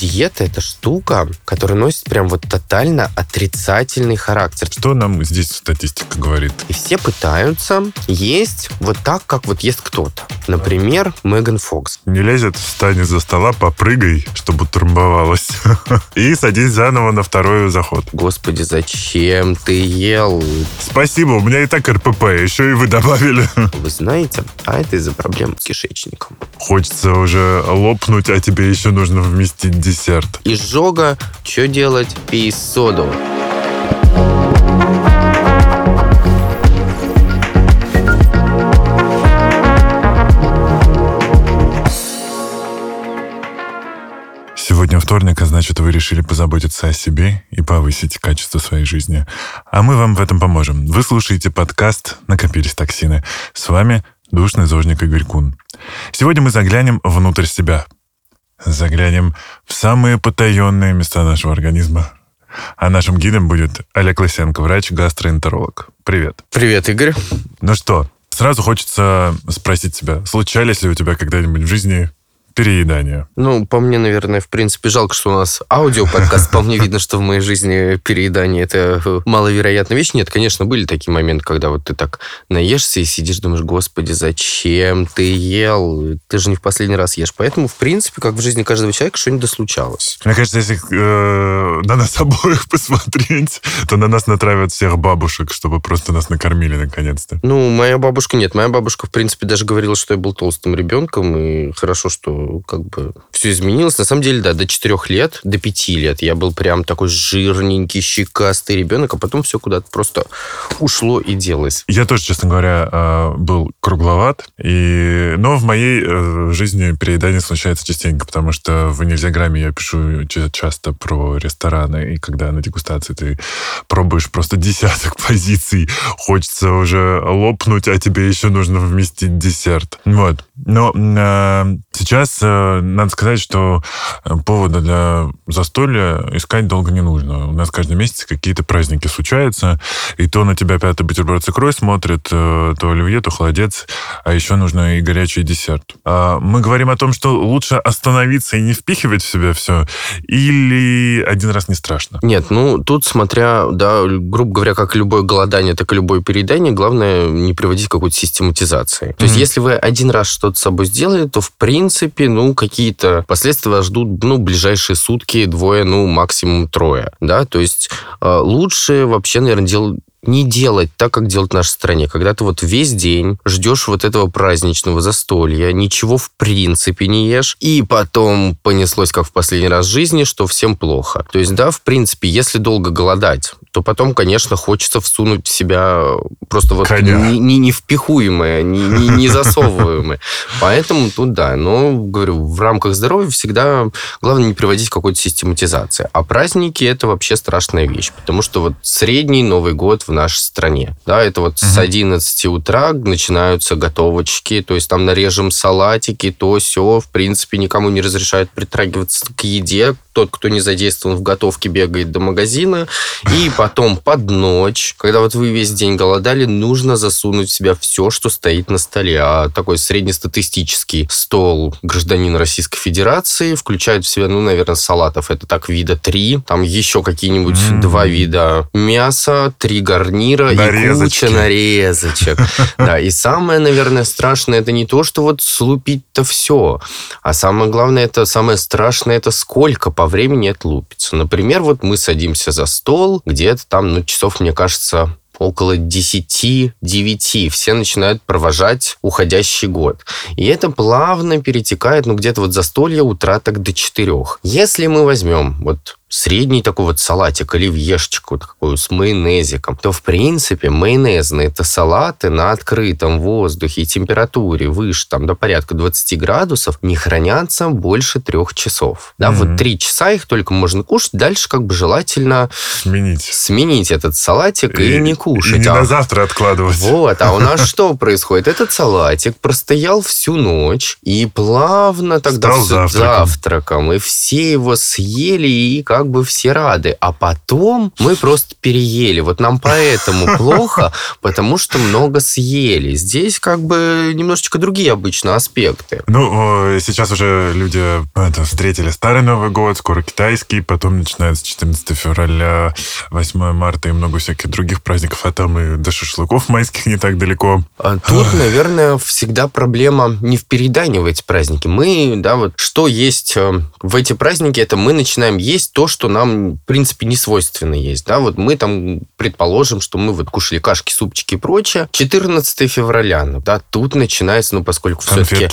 Диета – это штука, которая носит прям вот тотально отрицательный характер. Что нам здесь статистика говорит? И все пытаются есть вот так, как вот ест кто-то. Например, Меган Фокс. Не лезет, встань из-за стола, попрыгай, чтобы трамбовалось. И садись заново на второй заход. Господи, зачем ты ел? Спасибо, у меня и так РПП, еще и вы добавили. Вы знаете, а это из-за проблем с кишечником. Хочется уже лопнуть, а тебе еще нужно вместить десерт. Изжога, что делать? Пей соду. Сегодня вторник, а значит, вы решили позаботиться о себе и повысить качество своей жизни. А мы вам в этом поможем. Вы слушаете подкаст «Накопились токсины». С вами душный зожник Игорь Кун. Сегодня мы заглянем внутрь себя. Заглянем в самые потаенные места нашего организма. А нашим гидом будет Олег Лысенко, врач-гастроэнтеролог. Привет. Привет, Игорь. Ну что, сразу хочется спросить тебя, случались ли у тебя когда-нибудь в жизни переедания? Ну, по мне, наверное, в принципе, жалко, что у нас аудиоподкаст. По мне видно, что в моей жизни переедание – это маловероятная вещь. Нет, конечно, были такие моменты, когда вот ты так наешься и сидишь, думаешь, господи, зачем ты ел? Ты же не в последний раз ешь. Поэтому, в принципе, как в жизни каждого человека, что-нибудь дослучалось. Мне кажется, если э, на нас обоих посмотреть, то на нас натравят всех бабушек, чтобы просто нас накормили наконец-то. Ну, моя бабушка нет. Моя бабушка, в принципе, даже говорила, что я был толстым ребенком, и хорошо, что как бы все изменилось. На самом деле, да, до 4 лет, до 5 лет я был прям такой жирненький, щекастый ребенок, а потом все куда-то просто ушло и делось. Я тоже, честно говоря, э, был кругловат, и... но в моей э, жизни переедание случается частенько, потому что в «Нельзяграмме» я пишу часто про рестораны, и когда на дегустации ты пробуешь просто десяток позиций, хочется уже лопнуть, а тебе еще нужно вместить десерт. Вот. Но э, сейчас Сейчас э, надо сказать, что э, повода для застолья искать долго не нужно. У нас каждый месяц какие-то праздники случаются, и то на тебя пятый бутерброд с икрой смотрит, э, то оливье, то холодец, а еще нужно и горячий десерт. А мы говорим о том, что лучше остановиться и не впихивать в себя все, или один раз не страшно? Нет, ну тут смотря, да, грубо говоря, как любое голодание, так и любое переедание, главное не приводить к какой-то систематизации. То mm-hmm. есть если вы один раз что-то с собой сделали, то в принципе принципе, ну, какие-то последствия ждут, ну, ближайшие сутки, двое, ну, максимум трое, да, то есть э, лучше вообще, наверное, делать не делать так, как делают в нашей стране. Когда ты вот весь день ждешь вот этого праздничного застолья, ничего в принципе не ешь, и потом понеслось, как в последний раз в жизни, что всем плохо. То есть, да, в принципе, если долго голодать, то потом, конечно, хочется всунуть в себя просто вот не, не, не впихуемое, не, не, не засовываемое. Поэтому тут да. Но, говорю, в рамках здоровья всегда главное не приводить к какой-то систематизации. А праздники это вообще страшная вещь, потому что вот средний Новый год в нашей стране, да, это вот угу. с 11 утра начинаются готовочки, то есть там нарежем салатики, то все, в принципе, никому не разрешают притрагиваться к еде, тот, кто не задействован в готовке, бегает до магазина. И потом под ночь, когда вот вы весь день голодали, нужно засунуть в себя все, что стоит на столе. А такой среднестатистический стол гражданина Российской Федерации включает в себя, ну, наверное, салатов. Это так вида три. Там еще какие-нибудь mm-hmm. два вида мяса, три гарнира и куча нарезочек. Да, и самое, наверное, страшное, это не то, что вот слупить-то все, а самое главное, это самое страшное, это сколько по времени это лупится. Например, вот мы садимся за стол, где-то там, ну, часов, мне кажется, около 10-9 все начинают провожать уходящий год. И это плавно перетекает, ну, где-то вот застолье утра так до 4. Если мы возьмем вот средний такой вот салатик, оливьешечку такую с майонезиком, то, в принципе, майонезные это салаты на открытом воздухе и температуре выше, там, до порядка 20 градусов, не хранятся больше трех часов. Да, mm-hmm. вот три часа их только можно кушать, дальше как бы желательно сменить, сменить этот салатик и, и не кушать. И не а, на завтра откладывать. Вот, а у нас что происходит? Этот салатик простоял всю ночь и плавно тогда завтраком. завтраком, и все его съели, и как как бы все рады. А потом мы просто переели. Вот нам поэтому плохо, потому что много съели. Здесь как бы немножечко другие обычно аспекты. Ну, сейчас уже люди это, встретили Старый Новый год, скоро китайский, потом начинается 14 февраля, 8 марта и много всяких других праздников, а там и до шашлыков майских не так далеко. А тут, наверное, всегда проблема не в переедании в эти праздники. Мы, да, вот что есть э, в эти праздники, это мы начинаем есть то, что нам, в принципе, не свойственно есть. Да, вот мы там предположим, что мы вот кушали кашки, супчики и прочее. 14 февраля, ну, да, тут начинается, ну, поскольку все-таки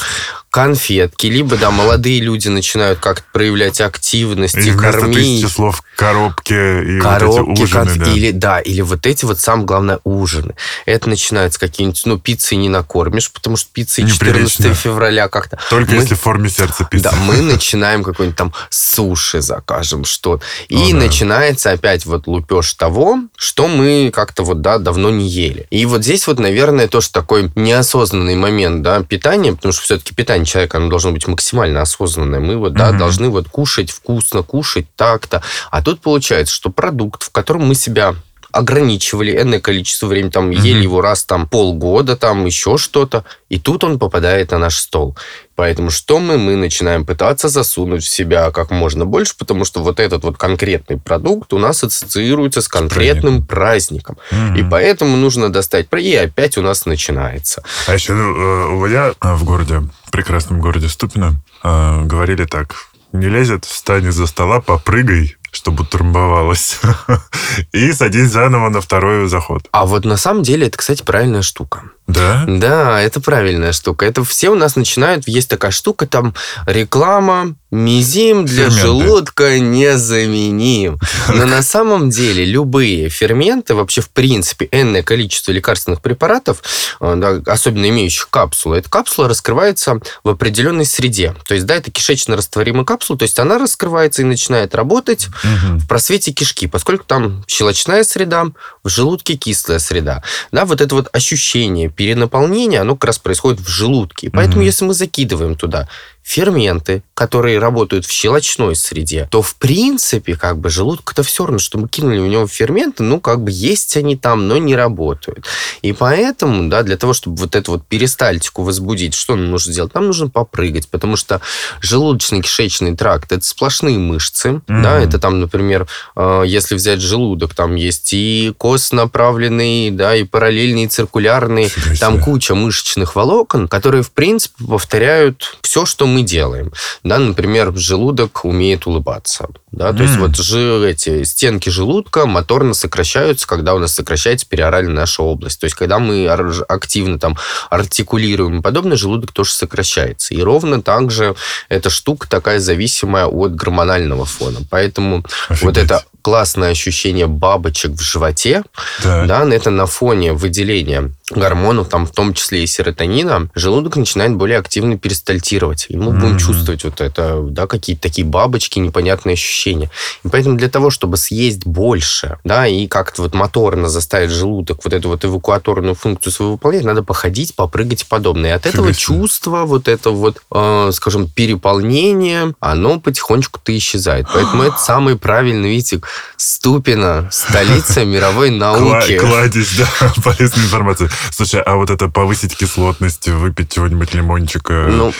конфетки, либо, да, молодые люди начинают как-то проявлять активность и, и кормить. тысячи слов коробки и коробки, вот эти ужины, конф... да. Или, да, или вот эти вот, самое главное, ужины. Это начинается какие-нибудь, ну, пиццы не накормишь, потому что пиццы 14 Неприлично. февраля как-то. Только Мы- если в форме сердца пицца. Да, мы начинаем какой-нибудь там суши закажем, что И О, да. начинается опять вот лупеж того, что мы как-то вот, да, давно не ели. И вот здесь вот, наверное, тоже такой неосознанный момент, да, питания, потому что все-таки питание человека, оно должно быть максимально осознанное. Мы вот, да, Мгм. должны вот кушать вкусно, кушать так-то. А тут получается, что продукт, в котором мы себя ограничивали энное количество времени, там, ели Мгм. его раз там полгода, там, еще что-то, и тут он попадает на наш стол. Поэтому что мы? Мы начинаем пытаться засунуть в себя как можно больше, потому что вот этот вот конкретный продукт у нас ассоциируется с конкретным праздником. Мгм. И поэтому нужно достать... И опять у нас начинается. А еще ну, э, у меня э, в городе, прекрасном городе Ступино, э, говорили так. Не лезет, встань из-за стола, попрыгай, чтобы утрамбовалось. И садись заново на второй заход. А вот на самом деле это, кстати, правильная штука. Да? Да, это правильная штука. Это все у нас начинают... Есть такая штука, там реклама, мизим для Ферменты. желудка незаменим. Но на самом деле любые ферменты, вообще в принципе энное количество лекарственных препаратов, э, особенно имеющих капсулы, эта капсула раскрывается в определенной среде. То есть, да, это кишечно растворимая капсула, то есть она раскрывается и начинает работать Мгм. в просвете кишки, поскольку там щелочная среда, в желудке кислая среда. Да, вот это вот ощущение перенаполнения, оно как раз происходит в желудке. И поэтому, Мгм. если мы закидываем туда ферменты, которые работают в щелочной среде, то, в принципе, как бы желудку-то все равно, что мы кинули в него ферменты, ну, как бы есть они там, но не работают. И поэтому, да, для того, чтобы вот эту вот перистальтику возбудить, что нам нужно сделать? Нам нужно попрыгать, потому что желудочно-кишечный тракт – это сплошные мышцы, Мгм. да, это там, например, э, если взять желудок, там есть и костнаправленные, да, и параллельные, и циркулярные, Фига там себе. куча мышечных волокон, которые, в принципе, повторяют все, что мы делаем. Да, например, желудок умеет улыбаться. Да, то есть вот же эти стенки желудка моторно сокращаются, когда у нас сокращается периоральная наша область. То есть когда мы активно там артикулируем и подобное, желудок тоже сокращается. И ровно так же эта штука такая зависимая от гормонального фона. Поэтому вот Офигеть. это классное ощущение бабочек в животе, Да. да, это на фоне выделения гормонов, там в том числе и серотонина, желудок начинает более активно перистальтировать. И мы будем Мгм. чувствовать вот это, да, какие-то такие бабочки, непонятные ощущения. И поэтому для того, чтобы съесть больше, да, и как-то вот моторно заставить желудок вот эту вот эвакуаторную функцию свою выполнять, надо походить, попрыгать и подобное. И от этого Фига себе. чувство, вот это вот, э, скажем, переполнение, оно потихонечку-то исчезает. Поэтому это самый правильный, видите, Ступино, столица мировой науки. Кладезь, да, полезной информации. Слушай, а вот это повысить кислотность, выпить чего-нибудь лимончика... Ну,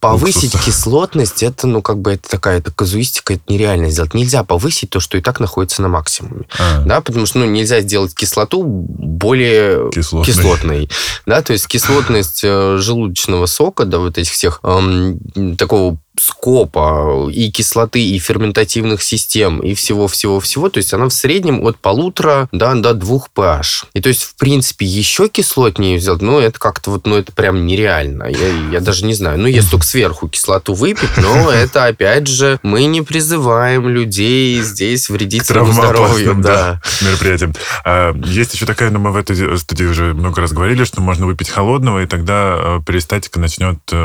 повысить уксуса. кислотность, это, ну, как бы, это такая это казуистика, это нереально сделать. Нельзя повысить то, что и так находится на максимуме. А, Да, потому что, ну, нельзя сделать кислоту более Кислотной. кислотной. Да, то есть кислотность э, желудочного сока, да, вот этих всех эм, такого скопа и кислоты, и ферментативных систем, и всего-всего-всего, то есть она в среднем от полутора да, до двух pH. И то есть, в принципе, еще кислотнее сделать, ну, это как-то вот, ну, это прям нереально. Я, я даже не знаю. Ну, если только сверху кислоту выпить, но это, опять же, мы не призываем людей здесь вредить своему здоровью. травмоопасным, Да. мероприятием. А, есть еще такая, ну, мы в этой студии уже много раз говорили, что можно выпить холодного, и тогда э, перистатика начнет, э,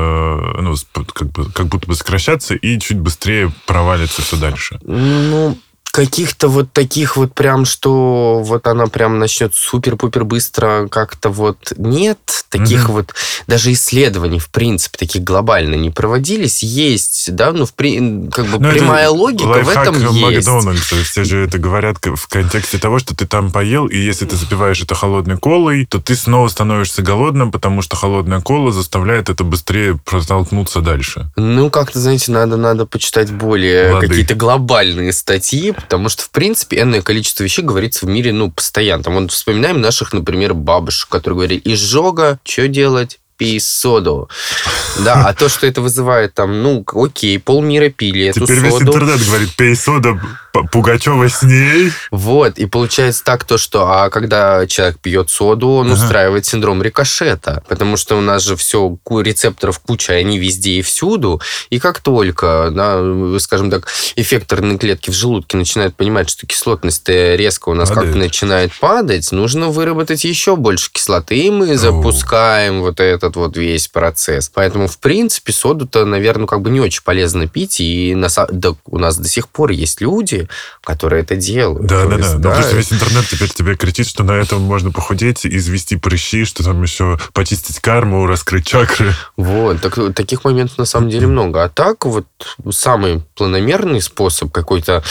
ну, как, бы, как будто бы сокращаться и чуть быстрее провалится все дальше. Ну, каких-то вот таких вот прям, что вот она прям начнет супер-пупер быстро как-то вот нет. Таких угу. вот даже исследований, в принципе, таких глобально не проводились. Есть, да, ну, в при, как бы Но ну, прямая логика в этом есть. Макдональдса. Все же это говорят в контексте того, что ты там поел, и если ты запиваешь это холодной колой, то ты снова становишься голодным, потому что холодная кола заставляет это быстрее протолкнуться дальше. Ну, как-то, знаете, надо, надо почитать более какие-то глобальные статьи, потому что, в принципе, энное количество вещей говорится в мире, ну, постоянно. Там, вот вспоминаем наших, например, бабушек, которые говорили, изжога, что делать? Пей соду. Да, а то, что это вызывает там, ну, окей, полмира пили эту Теперь соду. весь интернет говорит, пей соду, Пугачева с ней. Вот, и получается так то, что а когда человек пьет соду, он ага. устраивает синдром рикошета, потому что у нас же все, рецепторов куча, они везде и всюду, и как только, да, скажем так, эффекторные клетки в желудке начинают понимать, что кислотность резко у нас как-то начинает падать, нужно выработать еще больше кислоты, и мы запускаем вот этот вот весь процесс. Поэтому, в принципе, соду-то, наверное, как бы не очень полезно пить, и на, да, у нас до сих пор есть люди, которые это делают. Да, да, да. Ну, да. Но весь интернет теперь тебе кричит, что на этом можно похудеть, извести прыщи, что там еще почистить карму, раскрыть чакры. Вот, так, таких моментов на самом деле много. А так вот самый планомерный способ какой-то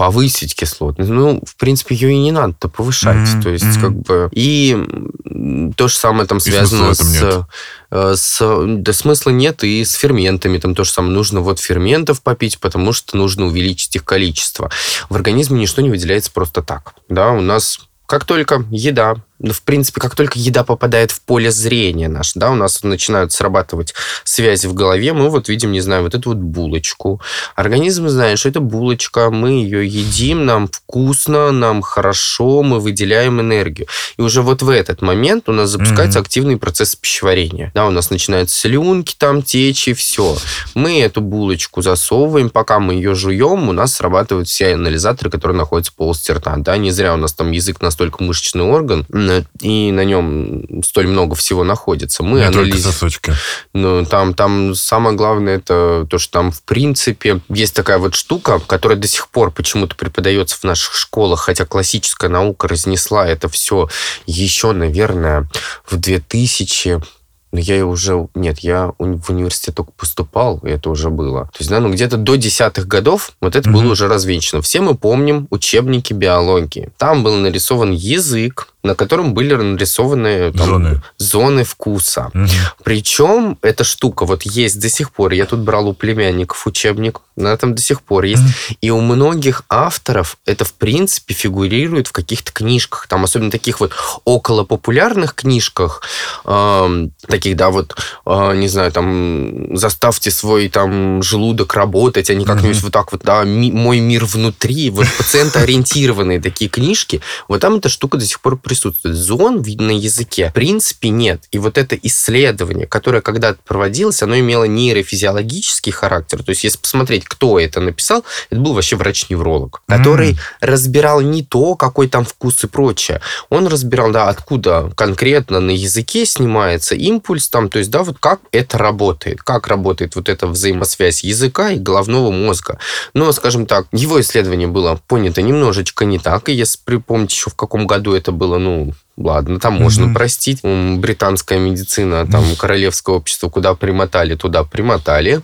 повысить кислотность. Ну, в принципе, ее и не надо-то повышать. Mm-hmm. То есть, mm-hmm. как бы... И то же самое там связано с, э, с... Да смысла нет и с ферментами. Там то же самое. Нужно вот ферментов попить, потому что нужно увеличить их количество. В организме ничто не выделяется просто так. Да, у нас как только еда ну, в принципе, как только еда попадает в поле зрения наш, да, у нас начинают срабатывать связи в голове, мы вот видим, не знаю, вот эту вот булочку. Организм знает, что это булочка, мы ее едим, нам вкусно, нам хорошо, мы выделяем энергию. И уже вот в этот момент у нас запускается mm-hmm. активный процесс пищеварения. Да, у нас начинают слюнки там течь и все. Мы эту булочку засовываем, пока мы ее жуем, у нас срабатывают все анализаторы, которые находятся в полости рта. Да, не зря у нас там язык настолько мышечный орган, и на нем столь много всего находится. Мы анализируем. Ну, там, там самое главное это то, что там в принципе есть такая вот штука, которая до сих пор почему-то преподается в наших школах, хотя классическая наука разнесла это все еще, наверное, в 2000 но я уже... Нет, я в университет только поступал, и это уже было. То есть, да, ну где-то до десятых годов вот это mm-hmm. было уже развенчано. Все мы помним учебники биологии. Там был нарисован язык, на котором были нарисованы там, зоны. зоны вкуса. Угу. Причем эта штука вот есть до сих пор. Я тут брал у племянников учебник, на этом до сих пор есть. Угу. И у многих авторов это, в принципе, фигурирует в каких-то книжках. Там особенно таких вот около популярных книжках, э, таких, да, вот, э, не знаю, там, заставьте свой там желудок работать, они как-нибудь угу. вот так вот, да, ми- мой мир внутри, вот пациентоориентированные такие книжки. Вот там эта штука до сих пор присутствует. Зон на языке в принципе нет. И вот это исследование, которое когда-то проводилось, оно имело нейрофизиологический характер. То есть, если посмотреть, кто это написал, это был вообще врач-невролог, который mm. разбирал не то, какой там вкус и прочее. Он разбирал, да, откуда конкретно на языке снимается импульс, там, то есть, да, вот как это работает, как работает вот эта взаимосвязь языка и головного мозга. Но, скажем так, его исследование было понято немножечко не так, и если припомнить еще в каком году это было, ну, ладно, там можно mm-hmm. простить. Британская медицина, там, mm-hmm. королевское общество, куда примотали, туда примотали.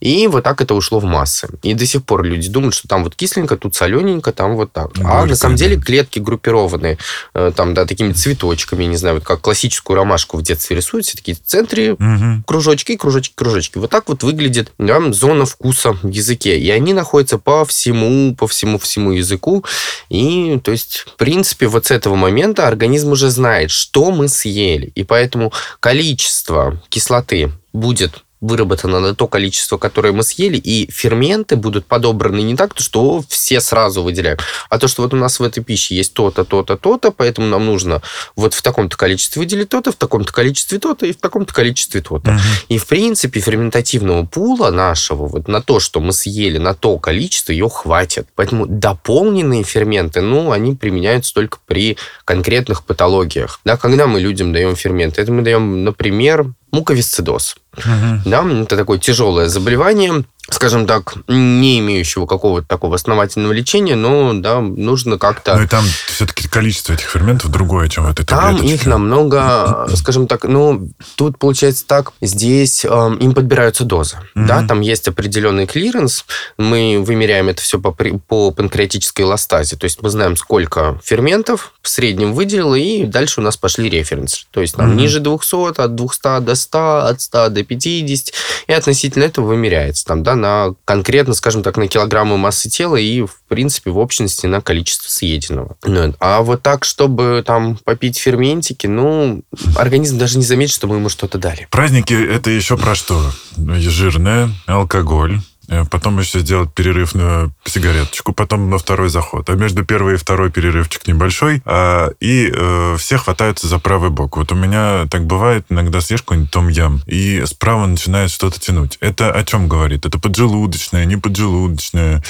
И вот так это ушло в массы. И до сих пор люди думают, что там вот кисленько, тут солененько, там вот так. Mm-hmm. А на самом деле клетки группированы э, там, да, такими цветочками, не знаю, вот как классическую ромашку в детстве рисуют, все такие в центре кружочки, кружочки, кружочки. Вот так вот выглядит да, зона вкуса в языке. И они находятся по всему, по всему, всему языку. И, то есть, в принципе, вот с этого момента организм уже знает, что мы съели, и поэтому количество кислоты будет выработано на то количество, которое мы съели, и ферменты будут подобраны не так, что все сразу выделяем, а то, что вот у нас в этой пище есть то-то, то-то, то-то, поэтому нам нужно вот в таком-то количестве выделить то-то, в таком-то количестве то-то и в таком-то количестве то-то. Угу. И, в принципе, ферментативного пула нашего вот на то, что мы съели, на то количество, ее хватит. Поэтому дополненные ферменты, ну, они применяются только при конкретных патологиях. Да, когда мы людям даем ферменты, это мы даем, например, муковисцидоз. Угу. Да, это такое тяжелое заболевание, скажем так, не имеющего какого-то такого основательного лечения, но, да, нужно как-то... Ну и там все-таки количество этих ферментов другое, чем в этой Там таблеточке. их намного, скажем так, ну, тут получается так, здесь э, им подбираются дозы, Мгм. да, там есть определенный клиренс, мы вымеряем это все по, по панкреатической эластазе, то есть мы знаем, сколько ферментов в среднем выделило, и дальше у нас пошли референсы, то есть там Мгм. ниже 200, от 200 до 100, от 100 до 50, и относительно этого вымеряется, там, да, на конкретно, скажем так, на килограммы массы тела и, в принципе, в общности на количество съеденного. Ну, А вот так, чтобы там попить ферментики, ну, организм даже не заметит, что мы ему что-то дали. Праздники это еще про что? Жирное, алкоголь. Э, Потом еще сделать перерыв на сигареточку, потом на второй заход. А между первый и второй перерывчик небольшой, а, и э, все хватаются за правый бок. Вот у меня так бывает, иногда съешь какой-нибудь том ям, и справа начинает что-то тянуть. Это о чем говорит? Это поджелудочное, не поджелудочное.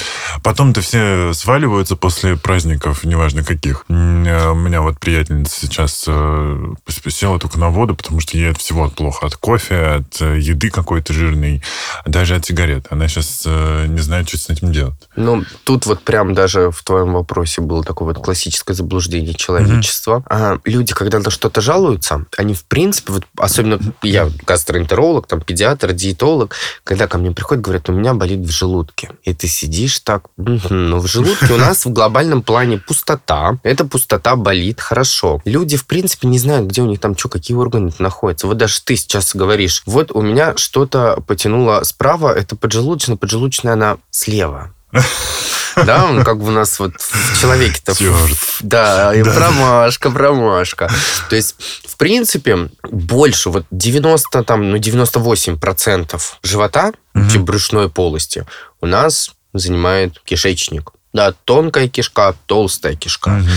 Потом-то все сваливаются после праздников, неважно каких. Э, У меня вот приятельница сейчас э, села только на воду, потому что ей от всего плохо. От кофе, от э, еды какой-то жирной, даже от сигарет. Она сейчас не знает, что с этим делать. Ну, тут вот прям даже в твоем вопросе было такое вот классическое заблуждение человечества. А люди, когда на что-то жалуются, они, в принципе, вот особенно я гастроэнтеролог, там, педиатр, диетолог, когда ко мне приходят, говорят, у меня болит в желудке. И ты сидишь так, «Мгм, ну, в желудке у нас в глобальном плане пустота. Эта пустота болит хорошо. Люди, в принципе, не знают, где у них там что, какие органы находятся. Вот даже ты сейчас говоришь, вот у меня что-то потянуло справа, это поджелудочная, поджелудочная она слева. Да, он как бы у нас вот в человеке-то... Да, и Да. промашка, промашка. То есть, в принципе, больше, вот 90, там, ну, 98% живота, вообще брюшной полости, у нас занимает кишечник. Да, тонкая кишка, толстая кишка. Мгм.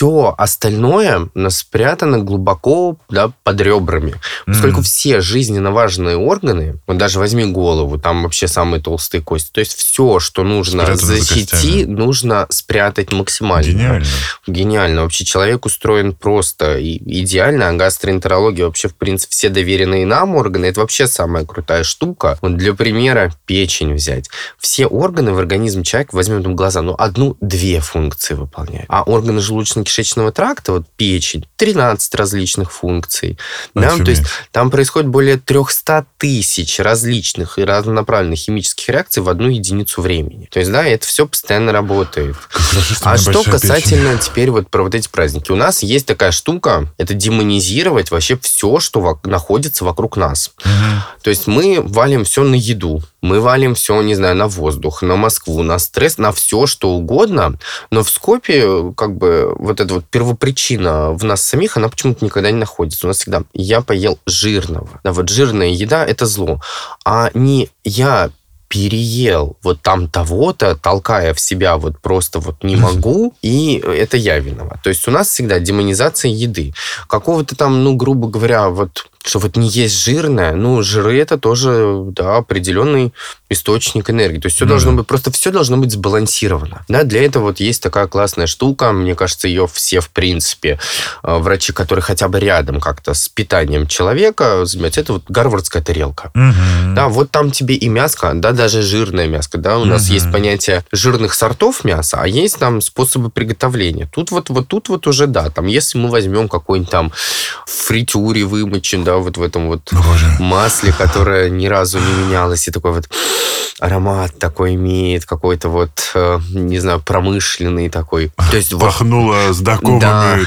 Все остальное у нас спрятано глубоко да, под ребрами. Поскольку Мгм. все жизненно важные органы, вот даже возьми голову, там вообще самые толстые кости, то есть все, что нужно Спрятано за защитить, костями. нужно спрятать максимально. Гениально. Гениально. Вообще человек устроен просто идеально, а гастроэнтерология вообще, в принципе, все доверенные нам органы, это вообще самая крутая штука. Вот для примера печень взять. Все органы в организме человека, возьмем там глаза, ну, одну-две функции выполняют. А органы желудочно-кишечного тракта, вот печень, 13 различных функций. Да, то есть там происходит более 300 тысяч различных и разнонаправленных химических реакций в одну единицу времени. То есть, да, это все постоянно работает. А что большая печень. касательно теперь вот про вот эти праздники. У нас есть такая штука, это демонизировать вообще все, что находится вокруг нас. То есть мы валим все на еду, мы валим все, не знаю, на воздух, на Москву, на стресс, на все, что угодно. Но в скопе, как бы, вот эта вот первопричина в нас самих, она почему-то никогда не находится. У нас всегда я поел жирного. Да, вот жирная еда – это зло. А не я переел вот там того-то, толкая в себя вот просто вот не могу, и это я виноват. То есть у нас всегда демонизация еды. Какого-то там, ну, грубо говоря, вот что вот не есть жирное, ну, жиры это тоже, да, определенный источник энергии. То есть все Ну должно быть, просто все должно быть сбалансировано. Да, для этого вот есть такая классная штука, мне кажется, ее все, в принципе, э, врачи, которые хотя бы рядом как-то с питанием человека занимаются, это вот гарвардская тарелка. Мгм. Да, вот там тебе и мяско, да, даже жирное мяско, да, у нас Мгм. есть понятие жирных сортов мяса, а есть там способы приготовления. Тут вот, вот тут вот уже, да, там, если мы возьмем какой-нибудь там фритюре вымочен, да, вот в этом вот Боже. масле, которое ни разу не менялось, и такой вот аромат такой имеет, какой-то вот, э, не знаю, промышленный такой. То есть вот Пахнуло знакомыми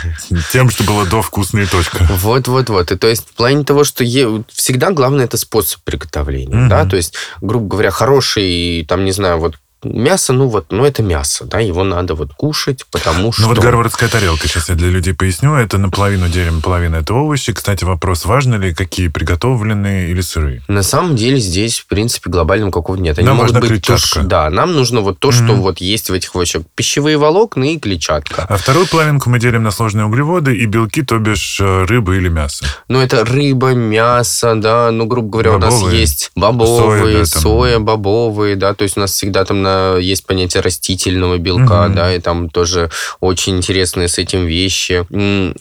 тем, что было до вкусной точка. Вот-вот-вот. И то есть в плане того, что е- всегда главное это способ приготовления, Мгм. да, то есть, грубо говоря, хороший, там, не знаю, вот мясо, ну вот, ну это мясо, да, его надо вот кушать, потому что... Ну вот гарвардская тарелка, сейчас я для людей поясню, это наполовину дерево, половина это овощи. Кстати, вопрос, важно ли, какие приготовленные или сырые? На самом деле здесь, в принципе, глобального какого нет. Они Нам могут быть клетчатка. что- да, нам нужно вот то, что Мгм. вот есть в этих овощах. Пищевые волокна и клетчатка. А вторую половинку мы делим на сложные углеводы и белки, то бишь э, рыбы или мясо. Ну, это рыба, мясо, да, ну, грубо говоря, у нас Бобовые. есть бобовые, Соя, да, там. соя, бобовые, да, то есть у нас всегда там на Есть понятие растительного белка, угу. да, и там тоже очень интересные с этим вещи.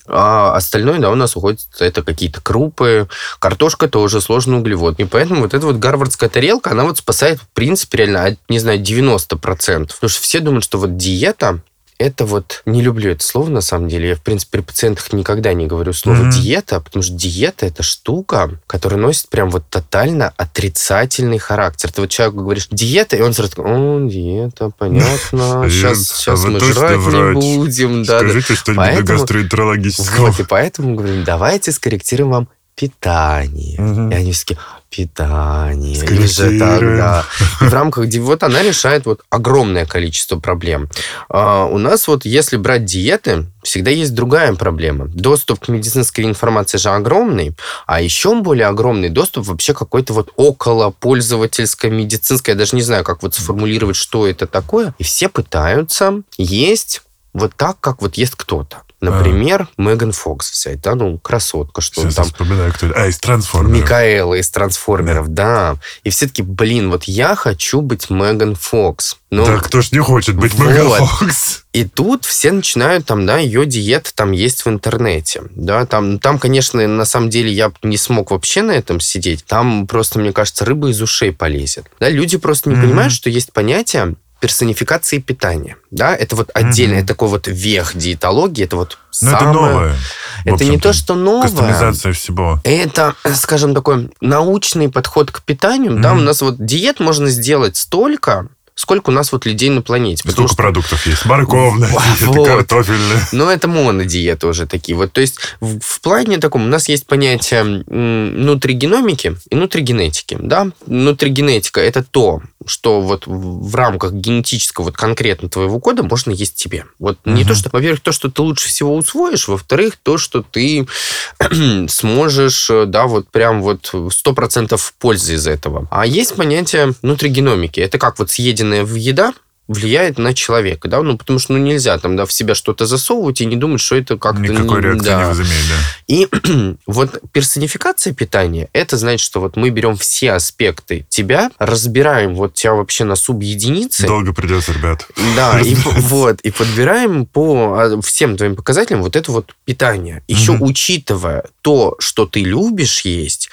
А остальное, да, у нас уходит, это какие-то крупы, картошка тоже сложный углевод. И поэтому вот эта вот гарвардская тарелка, она вот спасает, в принципе, реально, не знаю, 90%. Потому что все думают, что вот диета это вот не люблю это слово на самом деле. Я, в принципе, при пациентах никогда не говорю слово mm-hmm. диета, потому что диета это штука, которая носит прям вот тотально отрицательный характер. Ты вот человеку говоришь диета, и он сразу такой, о, диета, понятно, сейчас, сейчас мы жрать не будем. Да, Скажите что-нибудь гастроэнтерологического. Вот, и поэтому говорим, давайте скорректируем вам питание. Угу. И они все питание. Же тогда. И в рамках вот она решает вот огромное количество проблем. А у нас вот, если брать диеты, всегда есть другая проблема. Доступ к медицинской информации же огромный, а еще более огромный доступ вообще какой-то вот около пользовательской медицинской, я даже не знаю, как вот сформулировать, что это такое. И все пытаются есть вот так, как вот ест кто-то. Например, а. Меган Фокс вся эта, ну, красотка, что Сейчас там... вспоминаю, кто. А, из трансформеров. Микаэла из трансформеров, да. да. И все таки блин, вот я хочу быть Меган Фокс. Ну, да кто ж не хочет быть вот. Меган Фокс? И тут все начинают там, да, ее диета там есть в интернете. Да, там, там, конечно, на самом деле я не смог вообще на этом сидеть. Там просто, мне кажется, рыба из ушей полезет. Да, люди просто не mm-hmm. понимают, что есть понятие персонификации питания. Да, это вот отдельно, mm-hmm. такой вот вех диетологии, это вот Но самое... это новое. Это не то, что новое. Кастомизация всего. Это, скажем, такой научный подход к питанию. Mm-hmm. Да, у нас вот диет можно сделать столько, сколько у нас вот людей на планете. Сколько что... продуктов есть? Морковная вот. картофельная. Ну, это монодиеты уже такие. Вот, то есть в, в плане таком у нас есть понятие нутригеномики и нутригенетики. Да? Нутригенетика – это то, что вот в рамках генетического вот конкретно твоего кода можно есть тебе. Вот угу. не то, что, во-первых, то, что ты лучше всего усвоишь, во-вторых, то, что ты сможешь, да, вот прям вот сто процентов пользы из этого. А есть понятие нутригеномики. Это как вот съеденная в еда, влияет на человека, да, ну, потому что, ну, нельзя там, да, в себя что-то засовывать и не думать, что это как-то... Никакой не, реакции да. не возымеет, да. И вот персонификация питания, это значит, что вот мы берем все аспекты тебя, разбираем вот тебя вообще на субъединицы. Долго придется, ребят. Да, и, вот, и подбираем по а, всем твоим показателям вот это вот питание. Еще учитывая то, что ты любишь есть,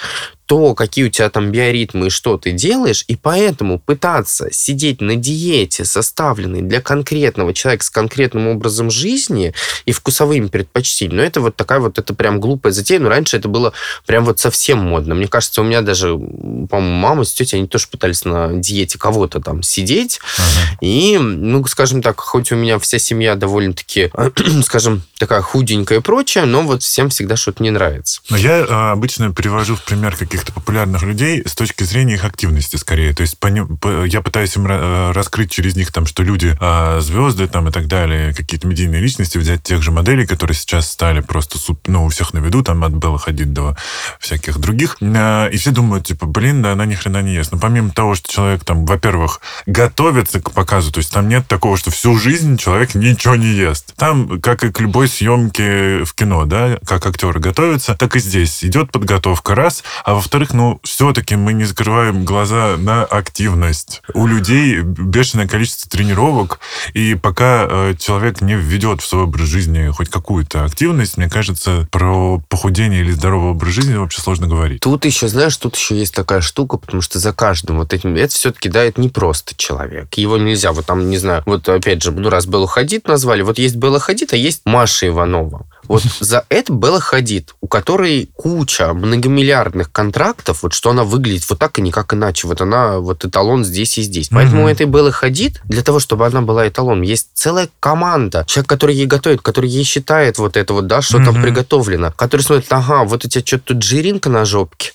то, какие у тебя там биоритмы и что ты делаешь, и поэтому пытаться сидеть на диете, составленной для конкретного человека с конкретным образом жизни и вкусовыми предпочтениями, ну, это вот такая вот, это прям глупая затея, но раньше это было прям вот совсем модно. Мне кажется, у меня даже, по-моему, мама с тетей, они тоже пытались на диете кого-то там сидеть, ага. и, ну, скажем так, хоть у меня вся семья довольно-таки, скажем, такая худенькая и прочая, но вот всем всегда что-то не нравится. Но я а, обычно привожу в пример каких каких-то популярных людей с точки зрения их активности скорее. То есть по, по, я пытаюсь им э, раскрыть через них там, что люди а, звезды там и так далее, какие-то медийные личности, взять тех же моделей, которые сейчас стали просто суп, ну, у всех на виду, там от Белла ходить до всяких других. А, и все думают, типа, блин, да она ни хрена не ест. Но помимо того, что человек там, во-первых, готовится к показу, то есть там нет такого, что всю жизнь человек ничего не ест. Там, как и к любой съемке в кино, да, как актеры готовятся, так и здесь идет подготовка раз, а во во-вторых, ну, все-таки мы не закрываем глаза на активность. У людей бешеное количество тренировок, и пока э, человек не введет в свой образ жизни хоть какую-то активность, мне кажется, про похудение или здоровый образ жизни вообще сложно говорить. Тут еще, знаешь, тут еще есть такая штука, потому что за каждым вот этим... Это все-таки, да, это не просто человек. Его нельзя, вот там, не знаю, вот опять же, ну, раз Белла Хадид назвали, вот есть Белла Хадид, а есть Маша Иванова. Вот за это Белла Хадид, у которой куча многомиллиардных контрактов, вот что она выглядит вот так и никак иначе. Вот она вот эталон здесь и здесь. Поэтому у этой Беллы Хадид, для того, чтобы она была эталон, есть целая команда. Человек, который ей готовит, который ей считает вот это вот, да, что там приготовлено. Который смотрит, ага, вот у тебя что-то тут жиринка на жопке.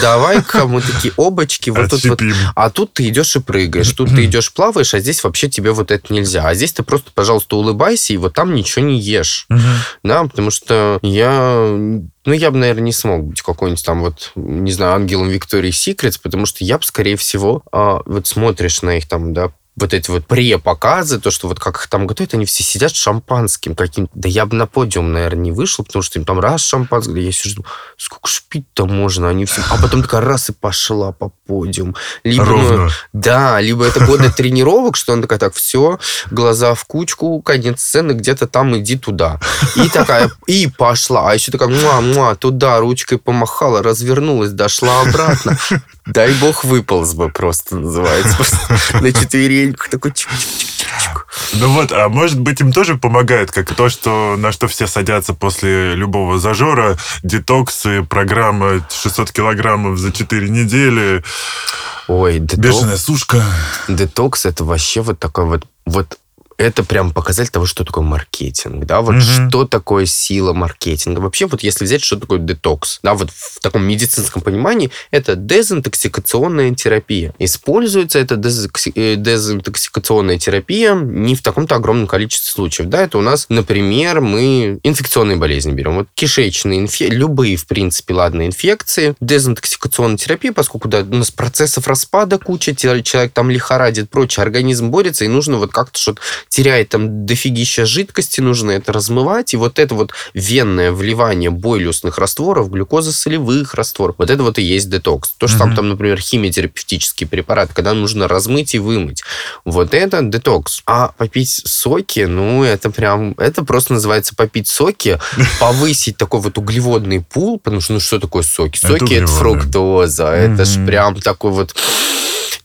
Давай-ка мы такие обочки. Вот тут вот. А тут ты идешь и прыгаешь. Тут ты идешь плаваешь, а здесь вообще тебе вот это нельзя. А здесь ты просто, пожалуйста, улыбайся, и вот там ничего не ешь. Да, потому что я ну, я бы, наверное, не смог быть какой-нибудь там вот, не знаю, ангелом Виктории Секретс, потому что я бы, скорее всего, а, вот смотришь на их там, да, вот эти вот пре-показы, то, что вот как их там готовят, они все сидят с шампанским каким-то. Да я бы на подиум, наверное, не вышел, потому что им там раз шампанское, я сижу, сколько ж пить-то можно? Они все... А потом такая раз и пошла по подиум. Либо, Ровно. да, либо это годы тренировок, что она такая, так, все, глаза в кучку, конец сцены, где-то там иди туда. И такая, и пошла. А еще такая, муа-муа, туда ручкой помахала, развернулась, дошла обратно. Дай бог выполз бы просто называется. На четвереньках такой чик-чик-чик-чик. Ну вот, а может быть им тоже помогает, как то, что на что все садятся после любого зажора, детоксы, программа 600 килограммов за 4 недели, Ой, детокс, бешеная сушка. детокс это вообще вот такой вот, вот это прям показатель того, что такое маркетинг, да, вот Мгм. что такое сила маркетинга. Вообще, вот если взять, что такое детокс, да, вот в таком медицинском понимании, это дезинтоксикационная терапия. Используется эта э, дезинтоксикационная терапия не в таком-то огромном количестве случаев, да, это у нас, например, мы инфекционные болезни берем, вот кишечные инфекции, любые, в принципе, ладно, инфекции, дезинтоксикационная терапия, поскольку да, у нас процессов распада куча, человек там лихорадит, прочее, организм борется, и нужно вот как-то что-то теряет там дофигища жидкости, нужно это размывать, и вот это вот венное вливание бойлюсных растворов, глюкозосолевых растворов, вот это вот и есть детокс. То, что там, Мгм. там, например, химиотерапевтический препарат, когда нужно размыть и вымыть. Вот это детокс. А попить соки, ну, это прям, это просто называется попить соки, повысить такой вот углеводный пул, потому что, ну, что такое соки? Соки это, фруктоза, это ж прям такой вот...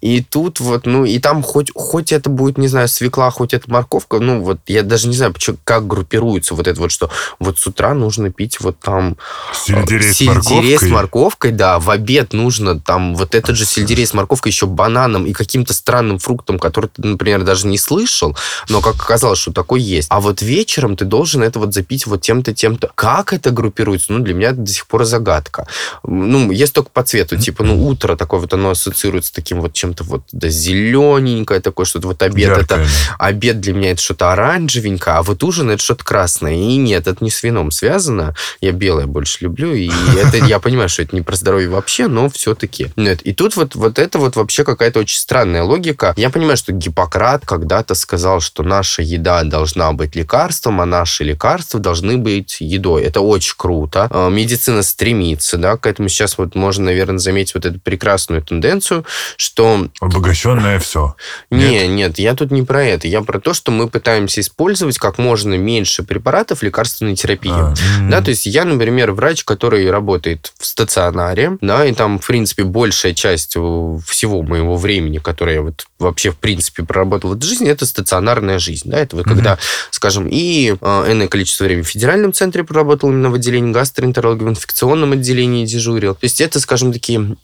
И тут вот, ну, и там хоть, хоть это будет, не знаю, свекла, хоть это морковка, ну, вот я даже не знаю, почему, как группируется вот это вот, что вот с утра нужно пить вот там Сельдерей с сельдерей с морковкой. морковкой, да, в обед нужно там вот этот же сельдерей с морковкой еще бананом и каким-то странным фруктом, который ты, например, даже не слышал, но как оказалось, что такой есть. А вот вечером ты должен это вот запить вот тем-то, тем-то. Как это группируется? Ну, для меня это до сих пор загадка. Ну, есть только по цвету, типа, ну, утро такое вот, оно ассоциируется с таким вот чем-то вот, да, зелененькое такое, что-то вот обед это Яркое. обед для меня это что-то оранжевенькое, а вот ужин это что-то красное. И нет, это не с вином связано. Я белое больше люблю, и это я понимаю, что это не про здоровье вообще, но все-таки. Нет. И тут вот, вот это вот вообще какая-то очень странная логика. Я понимаю, что Гиппократ когда-то сказал, что наша еда должна быть лекарством, а наши лекарства должны быть едой. Это очень круто. Э, Медицина стремится да, к этому. Сейчас вот можно, наверное, заметить вот эту прекрасную тенденцию, что Обогащенное все. не, нет? я тут не про это. Я про то, что мы пытаемся использовать как можно меньше препаратов лекарственной терапии. А, Да, то есть я, например, врач, который работает в стационаре, да, и там, в принципе, большая часть э, всего моего времени, которое я вот вообще, в принципе, проработал в этой жизни, это стационарная жизнь, да, это вот когда, скажем, и э, энное количество времени в федеральном центре проработал именно в отделении гастроэнтерологии, в инфекционном отделении дежурил. То есть это, скажем, такие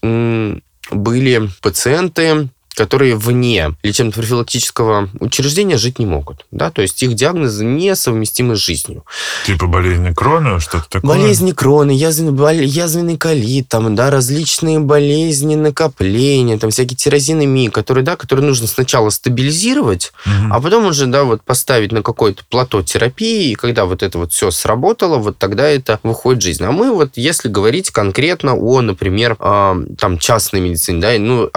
были пациенты, которые вне лечебно-профилактического учреждения жить не могут. Да? То есть их диагнозы несовместимы с жизнью. Типа болезни Крона, что-то такое. Болезни кроны, язвенный, язвенный колит, там, да, различные болезни накопления, там всякие тирозинемии, которые, да, которые нужно сначала стабилизировать, Мгм. а потом уже, да, вот поставить на какое-то плато терапии, и когда вот это вот все сработало, вот тогда это выходит в жизнь. А мы вот, если говорить конкретно о, например, а, там, частной медицине, да, ну,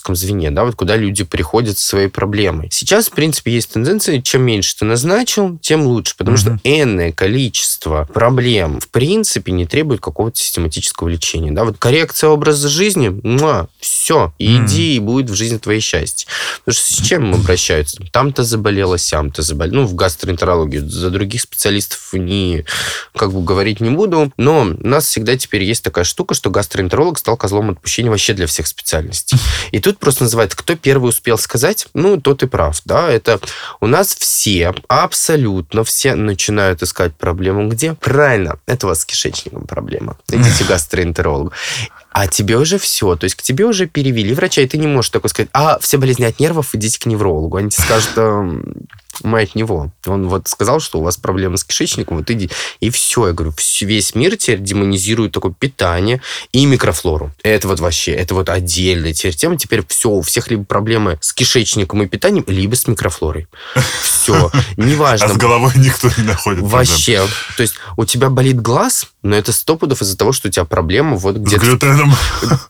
амбулаторно-поликлиническом звене, да, вот куда люди приходят со своей проблемой. Сейчас, в принципе, есть тенденция, чем меньше ты назначил, тем лучше, потому что Мгм. энное количество проблем, в принципе, не требует какого-то систематического лечения, да, вот коррекция образа жизни, все, Мгм. иди, и будет в жизни твое счастье. Потому что с чем обращаются? Там-то заболело, сям-то заболело. Ну, в гастроэнтерологию. За других специалистов не, как бы, говорить не буду. Но у нас всегда теперь есть такая штука, что гастроэнтеролог стал козлом отпущения вообще для всех специальностей. И тут просто называют, кто первый успел сказать, ну, тот и прав, да. Это у нас все, абсолютно все начинают искать проблему где? Правильно, это у вас с кишечником проблема. Идите к гастроэнтерологу. А тебе уже все, то есть к тебе уже перевели врача, и ты не можешь такой сказать, а все болезни от нервов, идите к неврологу. Они тебе скажут, «Эм, мы от него. Он вот сказал, что у вас проблемы с кишечником, вот иди. И все, я говорю, весь мир теперь демонизирует такое питание и микрофлору. Это вот вообще, это вот отдельная теперь тема. Теперь все, у всех либо проблемы с кишечником и питанием, либо с микрофлорой. Все, А неважно. с головой никто не находит. Вообще. То есть у тебя болит глаз, но это сто пудов из-за того, что у тебя проблема вот где-то. Рядом.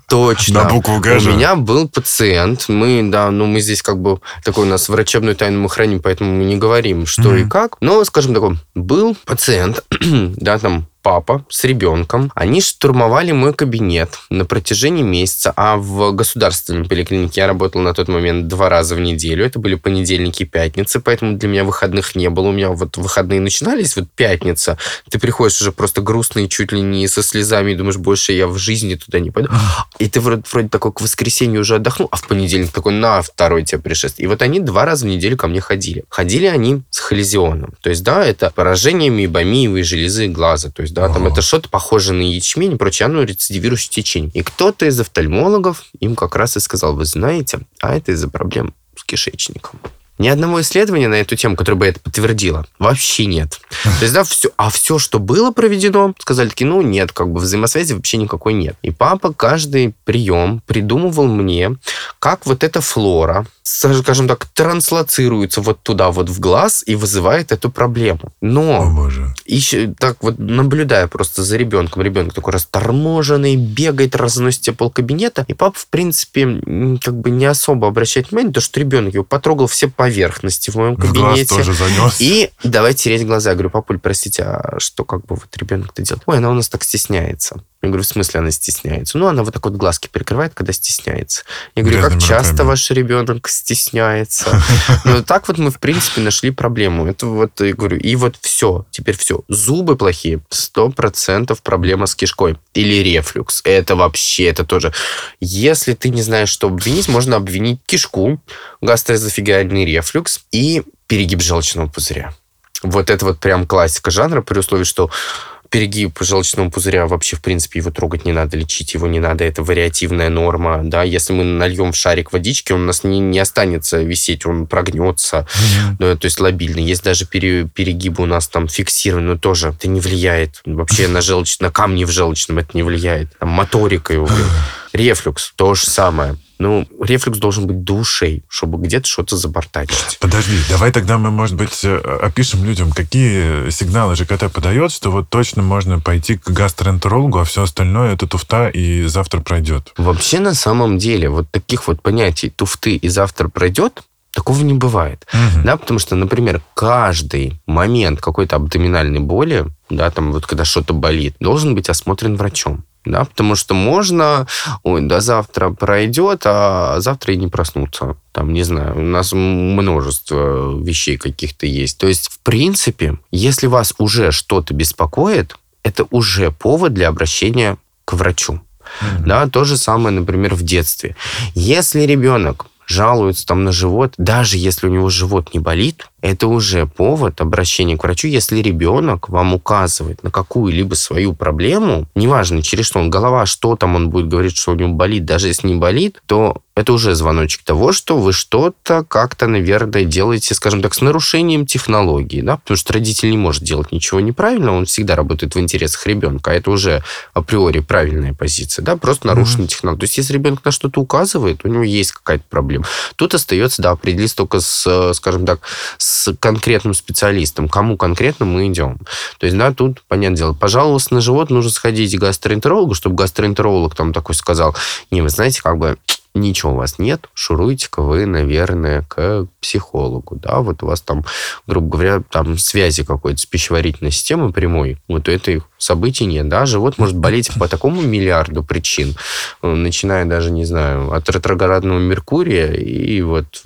Точно. На букву «Г» У меня был пациент. Мы, да, ну мы здесь как бы такой у нас врачебную тайну мы храним, поэтому мы не говорим, что и Мгм. как. Но, скажем такой, был пациент, да, там папа с ребенком. Они штурмовали мой кабинет на протяжении месяца, а в государственной поликлинике я работал на тот момент два раза в неделю. Это были понедельники и пятницы, поэтому для меня выходных не было. У меня вот выходные начинались, вот пятница. Ты приходишь уже просто грустный, чуть ли не со слезами, и думаешь, больше я в жизни туда не пойду. И ты вроде, вроде такой к воскресенью уже отдохнул, а в понедельник такой, на, второй тебе пришествие. И вот они два раза в неделю ко мне ходили. Ходили они с холезионом. То есть, да, это поражение мейбомиевой железы глаза. То есть, да, там это что-то похожее на ячмень и прочее, оно рецидивирующее течение. И кто-то из офтальмологов им как раз и сказал, вы знаете, а это из-за проблем с кишечником. Ни одного исследования на эту тему, которое бы это подтвердило, вообще нет. То есть, да, все, а все, что было проведено, сказали такие, ну, нет, как бы взаимосвязи вообще никакой нет. И папа каждый прием придумывал мне, как вот эта флора, скажем так, транслоцируется вот туда вот в глаз и вызывает эту проблему. О, Но боже. еще так вот наблюдая просто за ребенком, ребенок такой расторможенный, бегает, разносит тебе полкабинета, и папа, в принципе, как бы не особо обращает внимание, то, что ребенок его потрогал все поверхности в моем В глаз кабинете. тоже занес. И давай тереть глаза. Я говорю, папуль, простите, а что как бы вот ребенок-то делает? Ой, она у нас так стесняется. Я говорю, в смысле она стесняется? Ну, она вот так вот глазки прикрывает, когда стесняется. Я говорю, как часто руками. ваш ребенок стесняется? Ну, так вот мы, в принципе, нашли проблему. Это вот, я говорю, и вот все, теперь все. Зубы плохие, сто процентов проблема с кишкой. Или рефлюкс. Это вообще, это тоже. Если ты не знаешь, что обвинить, можно обвинить кишку, гастроэзофигиальный рефлюкс и перегиб желчного пузыря. Вот это вот прям классика жанра, при условии, что перегиб желчного пузыря вообще, в принципе, его трогать не надо, лечить его не надо, это вариативная норма, да, если мы нальем в шарик водички, он у нас не, не останется висеть, он прогнется, ну, то есть лобильный. Есть даже пере- перегибы у нас там фиксированные, но тоже это не влияет. Вообще на желчь, на камни в желчном это не влияет. Там моторика его. Рефлюкс, то же самое. Ну, рефлюкс должен быть до ушей, чтобы где-то что-то забортачить. Подожди, давай тогда мы, может быть, э, опишем людям, какие сигналы ЖКТ подает, что вот точно можно пойти к гастроэнтерологу, а все остальное это туфта и завтра пройдет. Вообще, на самом деле, вот таких вот понятий туфты и завтра пройдет, такого не бывает. Мгм. Да, потому что, например, каждый момент какой-то абдоминальной боли, да, там вот когда что-то болит, должен быть осмотрен врачом. Да, потому что можно, ой, да завтра пройдет, а завтра и не проснуться. Там, не знаю, у нас множество вещей каких-то есть. То есть, в принципе, если вас уже что-то беспокоит, это уже повод для обращения к врачу. Мгм. Да, то же самое, например, в детстве. Если ребенок жалуется там на живот, даже если у него живот не болит, это уже повод обращения к врачу. Если ребенок вам указывает на какую-либо свою проблему, неважно, через что он, голова, что там он будет говорить, что у него болит, даже если не болит, то это уже звоночек того, что вы что-то как-то, наверное, делаете, скажем так, с нарушением технологии, да, потому что родитель не может делать ничего неправильно, он всегда работает в интересах ребенка, а это уже априори правильная позиция, да, просто нарушение технологии. То есть, если ребенок на что-то указывает, у него есть какая-то проблема. Тут остается, да, определиться только с, скажем так, с конкретным специалистом, кому конкретно мы идем. То есть, да, тут, понятное дело, пожаловался на живот, нужно сходить к гастроэнтерологу, чтобы гастроэнтеролог там такой сказал, не, вы знаете, как бы ничего у вас нет, шуруйте-ка вы, наверное, к психологу, да, вот у вас там, грубо говоря, там связи какой-то с пищеварительной системой прямой, вот этой событий нет, да, живот может болеть по такому миллиарду причин, э, начиная даже, не знаю, от ретроградного Меркурия и вот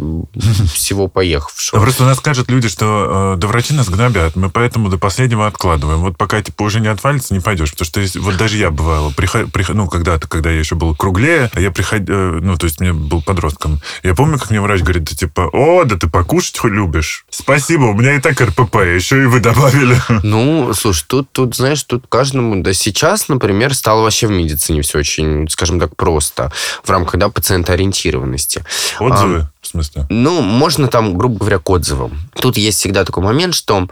всего поехавшего. Просто у нас скажут люди, что э, да врачи нас гнобят, мы поэтому до последнего откладываем. Вот пока типа уже не отвалится, не пойдешь. Потому что вот даже я бывало, приход, приход- ну, когда-то, когда я еще был круглее, я приходил, ну, то есть мне был подростком. Я помню, как мне врач говорит, да типа, о, да ты покушать любишь. Спасибо, у меня и так РПП, еще и вы добавили. Ну, слушай, тут, тут, знаешь, тут каждому... Да сейчас, например, стало вообще в медицине все очень, скажем так, просто в рамках, да, пациентоориентированности. Отзывы, в смысле? Ну, можно там, грубо говоря, к отзывам. Тут есть всегда такой момент, что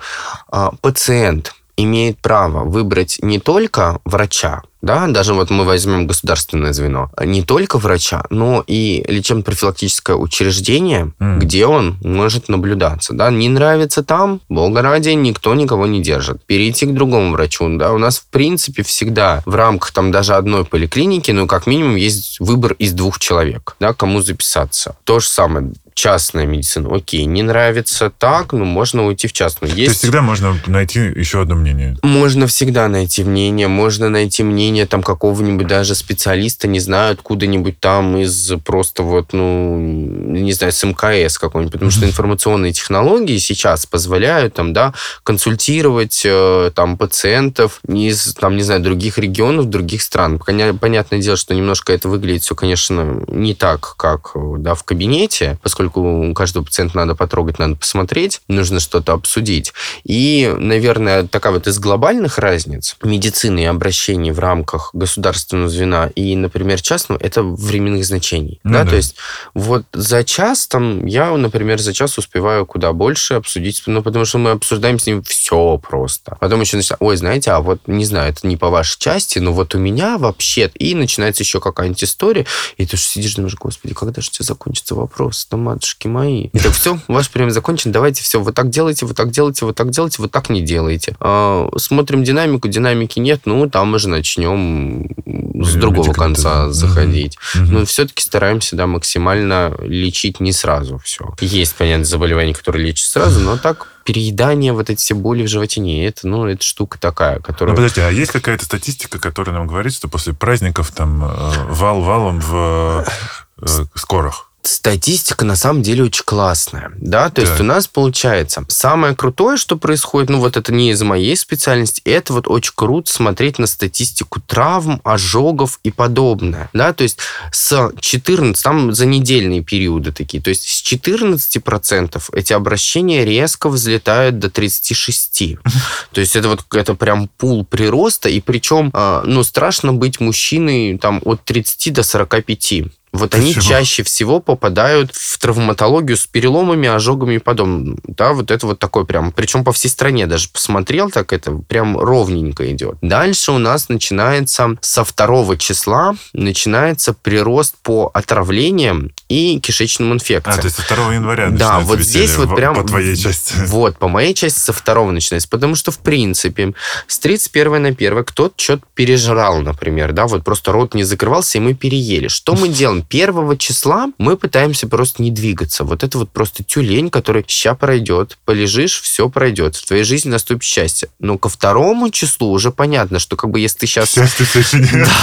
а, пациент имеет право выбрать не только врача, да, даже вот мы возьмем государственное звено, не только врача, но и лечебно-профилактическое учреждение, mm. где он может наблюдаться, да, не нравится там, бога ради, никто никого не держит. Перейти к другому врачу, да, у нас в принципе всегда в рамках там даже одной поликлиники, ну, как минимум, есть выбор из двух человек, да, кому записаться. То же самое частная медицина. Окей, не нравится так, ну, можно уйти в частную. Есть... То есть всегда можно найти еще одно мнение? Можно всегда найти мнение. Можно найти мнение там какого-нибудь даже специалиста, не знаю, откуда-нибудь там из просто вот, ну, не знаю, с МКС какой-нибудь. Потому что информационные технологии сейчас позволяют там, да, консультировать э, там пациентов из, там, не знаю, других регионов, других стран. Понятное дело, что немножко это выглядит все, конечно, не так, как, да, в кабинете, поскольку поскольку у каждого пациента надо потрогать, надо посмотреть, нужно что-то обсудить. И, наверное, такая вот из глобальных разниц медицины и обращений в рамках государственного звена и, например, частного, это временных значений. Ну, да? да? То есть вот за час там я, например, за час успеваю куда больше обсудить, ну, потому что мы обсуждаем с ним все просто. Потом еще начинается, ой, знаете, а вот, не знаю, это не по вашей части, но вот у меня вообще... И начинается еще какая-нибудь история, и ты же сидишь, думаешь, господи, когда же тебе закончится вопрос? Там матушки мои. И так, все, ваш прием закончен, давайте все, вот так делайте, вот так делайте, вот так делайте, вот так не делайте. А, смотрим динамику, динамики нет, ну, там мы же начнем с другого конца заходить. Угу. Но все-таки стараемся, да, максимально лечить не сразу все. Есть, понятно, заболевания, которые лечат сразу, но так переедание, вот эти все боли в животе, не, это, ну, это штука такая, которая... Ну, подожди, а есть какая-то статистика, которая нам говорит, что после праздников там э, вал валом в э, скорых? Статистика на самом деле очень классная, да, то да. есть у нас получается самое крутое, что происходит, ну вот это не из моей специальности, это вот очень круто смотреть на статистику травм, ожогов и подобное, да, то есть с 14, там за недельные периоды такие, то есть с 14% эти обращения резко взлетают до 36, то есть это вот это прям пул прироста, и причем, а, ну, страшно быть мужчиной там от 30 до 45, вот они чаще всего попадают в травматологию с переломами, ожогами и подобным. Да, вот это вот такой прям, причем по всей стране даже посмотрел, так это прям ровненько идет. Дальше у нас начинается со второго числа начинается прирост по отравлениям и кишечным инфекциям. А, то есть со 2 января Да, вот здесь вот прям... По твоей части. Вот, по моей части со второго начинается. Потому что, в принципе, с 31 на 1 кто-то что-то пережрал, например, да, вот просто рот не закрывался, и мы переели. Что мы делаем? первого числа мы пытаемся просто не двигаться. Вот это вот просто тюлень, который ща пройдет, полежишь, все пройдет, в твоей жизни наступит счастье. Но ко второму числу уже понятно, что как бы если ты сейчас... Счастье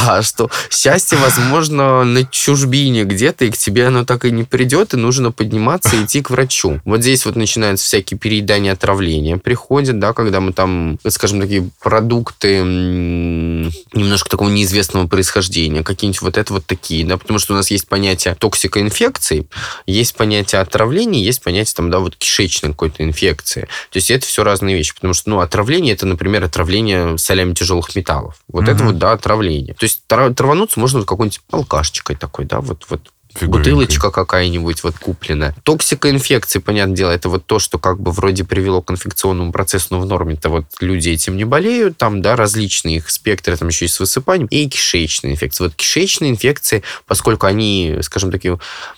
Да, что счастье, возможно, на чужбине где-то, и к тебе оно так и не придет, и нужно подниматься и идти к врачу. Вот здесь вот начинаются всякие переедания, отравления приходят, да, когда мы там, скажем, такие продукты немножко такого неизвестного происхождения, какие-нибудь вот это вот такие, да, потому что у нас есть понятие токсикоинфекции, есть понятие отравления, есть понятие там, да, вот кишечной какой-то инфекции. То есть это все разные вещи, потому что, ну, отравление это, например, отравление солями тяжелых металлов. Вот mm-hmm. это вот, да, отравление. То есть травануться можно вот какой-нибудь алкашечкой такой, да, вот, вот бутылочка какая-нибудь вот куплена. Токсикоинфекции, понятное дело, это вот то, что как бы вроде привело к инфекционному процессу, но в норме-то вот люди этим не болеют, там, да, различные их спектры, там еще есть с высыпанием, и кишечные инфекции. Вот кишечные инфекции, поскольку они, скажем так,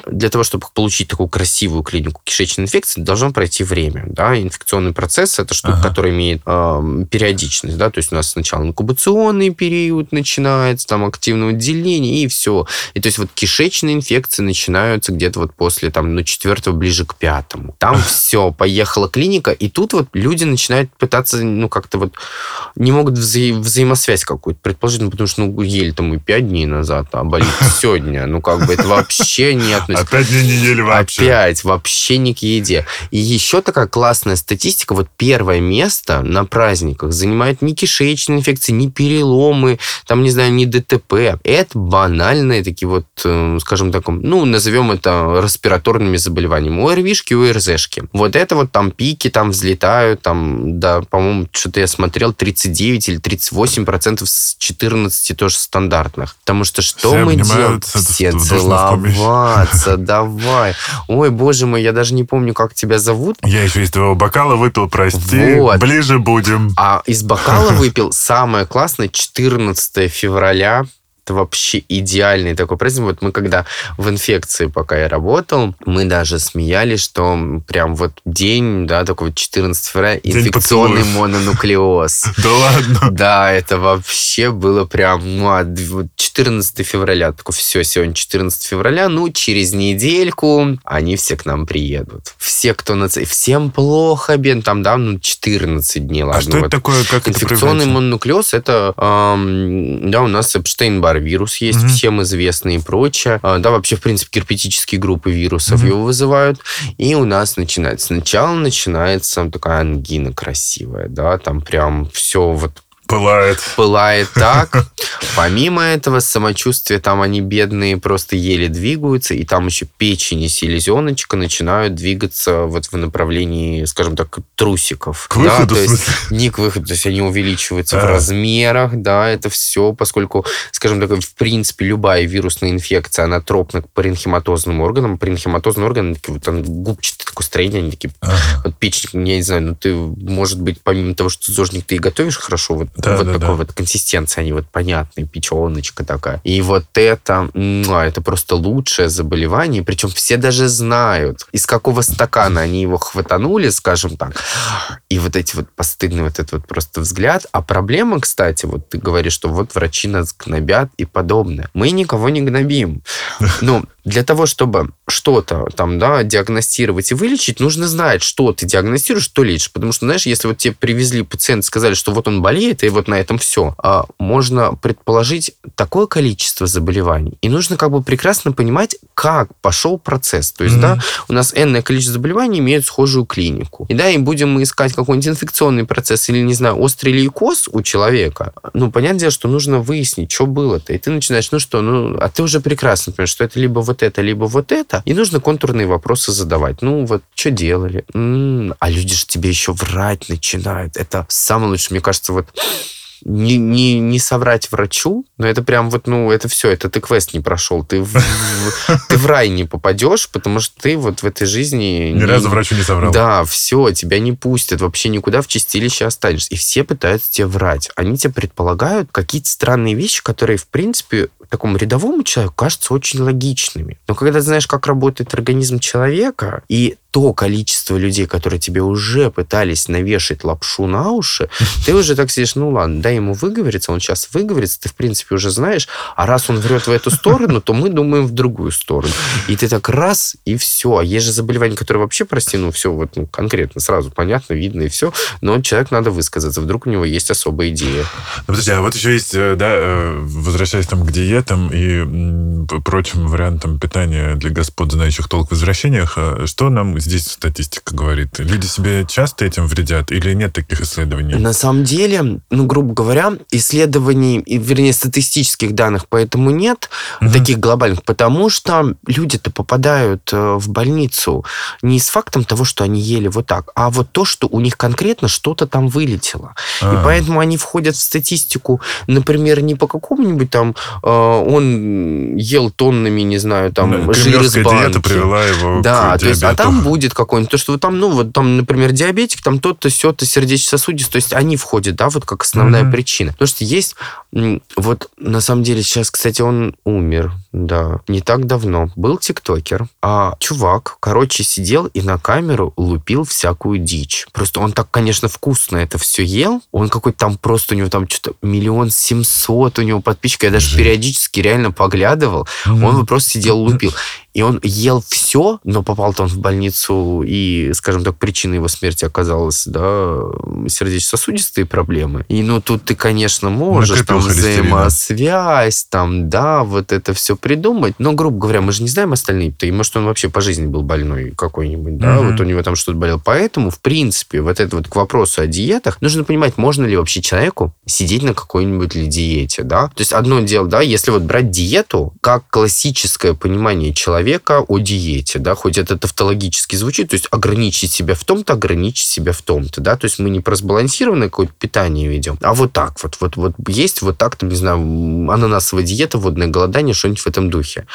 для того, чтобы получить такую красивую клинику кишечной инфекции, должно пройти время, да, инфекционный процесс это штука, ага. которая имеет э, периодичность, да, то есть у нас сначала инкубационный период начинается, там, активного деления, и все. И то есть вот кишечные инфекции инфекции начинаются где-то вот после там, ну, четвертого, ближе к пятому. Там все, поехала клиника, и тут вот люди начинают пытаться, ну, как-то вот не могут вза- взаимосвязь какую-то предположить, ну, потому что, ну, ели там и пять дней назад, а болит сегодня. Ну, как бы это вообще не относится. Опять не ели вообще. Опять, вообще не к еде. И еще такая классная статистика, вот первое место на праздниках занимает не кишечные инфекции, не переломы, там, не знаю, не ДТП. Это банальные такие вот, э, скажем так, спектром, ну, назовем это респираторными заболеваниями, ОРВИшки, ОРЗшки. Вот это вот там пики там взлетают, там, да, по-моему, что-то я смотрел, 39 или 38 процентов с 14 тоже стандартных. Потому что что Все мы делаем? Все целоваться, давай. Ой, боже мой, я даже не помню, как тебя зовут. Я еще из твоего бокала выпил, прости. Вот. Ближе будем. А из бокала выпил самое классное 14 февраля. Это вообще идеальный такой праздник. Вот мы когда в инфекции, пока я работал, мы даже смеялись, что прям вот день, да, такой вот 14 февраля, День инфекционный поцелуев. мононуклеоз. Да ладно. Да, это вообще было прям ну, а, д- вот 14 февраля. Такой, все, сегодня 14 февраля, ну, через недельку они все к нам приедут. Все, кто на... Всем плохо, бен, там, да, ну, 14 дней, ладно. А что это такое? Как Инфекционный мононуклеоз это, да, у нас Эпштейн-Бар вирус есть, Мгм. всем известный и прочее. А, да, вообще, в принципе, герпетические группы вирусов Мгм. его вызывают. И у нас начинается. Сначала начинается такая ангина красивая, да, там прям все вот Пылает. пылает так. Помимо этого, самочувствие там они бедные просто еле двигаются, и там еще печень и селезеночка начинают двигаться вот в направлении, скажем так, трусиков. К выходу, да, то в есть не к выходу, то есть они увеличиваются в А. размерах, да, это все, поскольку, скажем так, в принципе, любая вирусная инфекция, она тропна к паренхематозным органам. Паренхематозные органы, такие вот там губчатые такое строение, они такие Ага. вот печень, я не знаю, ну ты, может быть, помимо того, что зожник ты и готовишь хорошо, вот, Да, вот да, такой да. вот консистенция, они вот понятные, печеночка такая. И вот это, это просто лучшее заболевание, причем все даже знают, из какого стакана они его хватанули, скажем так, и вот эти вот постыдный вот этот вот просто взгляд. А проблема, кстати, вот ты говоришь, что вот врачи нас гнобят и подобное. Мы никого не гнобим. Ну, для того, чтобы что-то там, да, диагностировать и вылечить, нужно знать, что ты диагностируешь, что лечишь. Потому что, знаешь, если вот тебе привезли пациента, сказали, что вот он болеет, и вот на этом все, а можно предположить такое количество заболеваний. И нужно как бы прекрасно понимать, как пошел процесс. То есть, Мгм. да, у нас энное количество заболеваний имеют схожую клинику. И да, и будем мы искать какой-нибудь инфекционный процесс или, не знаю, острый лейкоз у человека, ну, понятное дело, что нужно выяснить, что было-то. И ты начинаешь, ну что, ну, а ты уже прекрасно понимаешь, что это либо вот это, либо вот это. И нужно контурные вопросы задавать. Ну, вот, что делали? М, а люди же тебе еще врать начинают. Это самое лучшее, мне кажется, вот не, не, не соврать врачу, но это прям вот, ну, это все, это ты квест не прошел, ты в, в- ты в рай не попадешь, потому что ты вот в этой жизни... Ни не- разу врачу не соврал. Да, все, тебя не пустят, вообще никуда в чистилище останешься. И все пытаются тебе врать. Они тебе предполагают какие-то странные вещи, которые, в принципе, такому рядовому человеку кажутся очень логичными. Но когда ты знаешь, как работает организм человека, и то количество людей, которые тебе уже пытались навешать лапшу на уши, ты уже так сидишь, ну ладно, дай ему выговориться, он сейчас выговорится, ты, в принципе, уже знаешь, а раз он врет в эту сторону, то мы думаем в другую сторону. И ты так раз, и все. А есть же заболевания, которые вообще, прости, ну все вот ну, конкретно, сразу понятно, видно и все, но человек надо высказаться, вдруг у него есть особая идея. Ну, подожди, а вот еще есть, э, да, э, возвращаясь там к диетам и прочим вариантам питания для господ, знающих толк в возвращениях, э, что нам здесь статистика говорит? Люди себе часто этим вредят или нет таких исследований? На самом деле, ну, грубо говоря, исследований, вернее, статистических данных поэтому нет, Мгм. таких глобальных, потому что люди-то попадают э, в больницу не с фактом того, что они ели вот так, а вот то, что у них конкретно что-то там вылетело. И А, поэтому они входят в статистику, например, не по какому-нибудь там э, он ел тоннами, не знаю, там ну, жир из банки. диета привела его Да, к то есть, а там будет какой-нибудь, то, что там, ну, вот там, например, диабетик, там тот-то, сё-то, сердечно-сосудистый, то есть они входят, да, вот как основная Мгм. причина. Потому что есть, вот на самом деле сейчас, кстати, он умер, да, не так давно. Был тиктокер, а чувак, короче, сидел и на камеру лупил всякую дичь. Просто он так, конечно, вкусно это все ел, он какой-то там просто, у него там что-то миллион семьсот у него подписчиков, я даже Жесть. периодически реально поглядывал, Мгм. он просто сидел, лупил. И он ел все, но попал-то он в больницу, и, скажем так, причиной его смерти оказалась, да, сердечно-сосудистые проблемы. И, ну, тут ты, конечно, можешь, там, Накопил холестерина. взаимосвязь, там, да, вот это все придумать, но, грубо говоря, мы же не знаем остальные, и может он вообще по жизни был больной какой-нибудь, да, mm-hmm. вот у него там что-то болело. Поэтому, в принципе, вот это вот к вопросу о диетах, нужно понимать, можно ли вообще человеку сидеть на какой-нибудь ли диете, да. То есть одно дело, да, если вот брать диету, как классическое понимание человека о диете, да, хоть это тавтологически звучит, то есть ограничить себя в том-то, ограничить себя в том-то, да, то есть мы не про сбалансированное какое-то питание ведем, а вот так вот, вот, вот есть вот так, там, не знаю, ананасовая диета, водное голодание, что-нибудь в этом духе.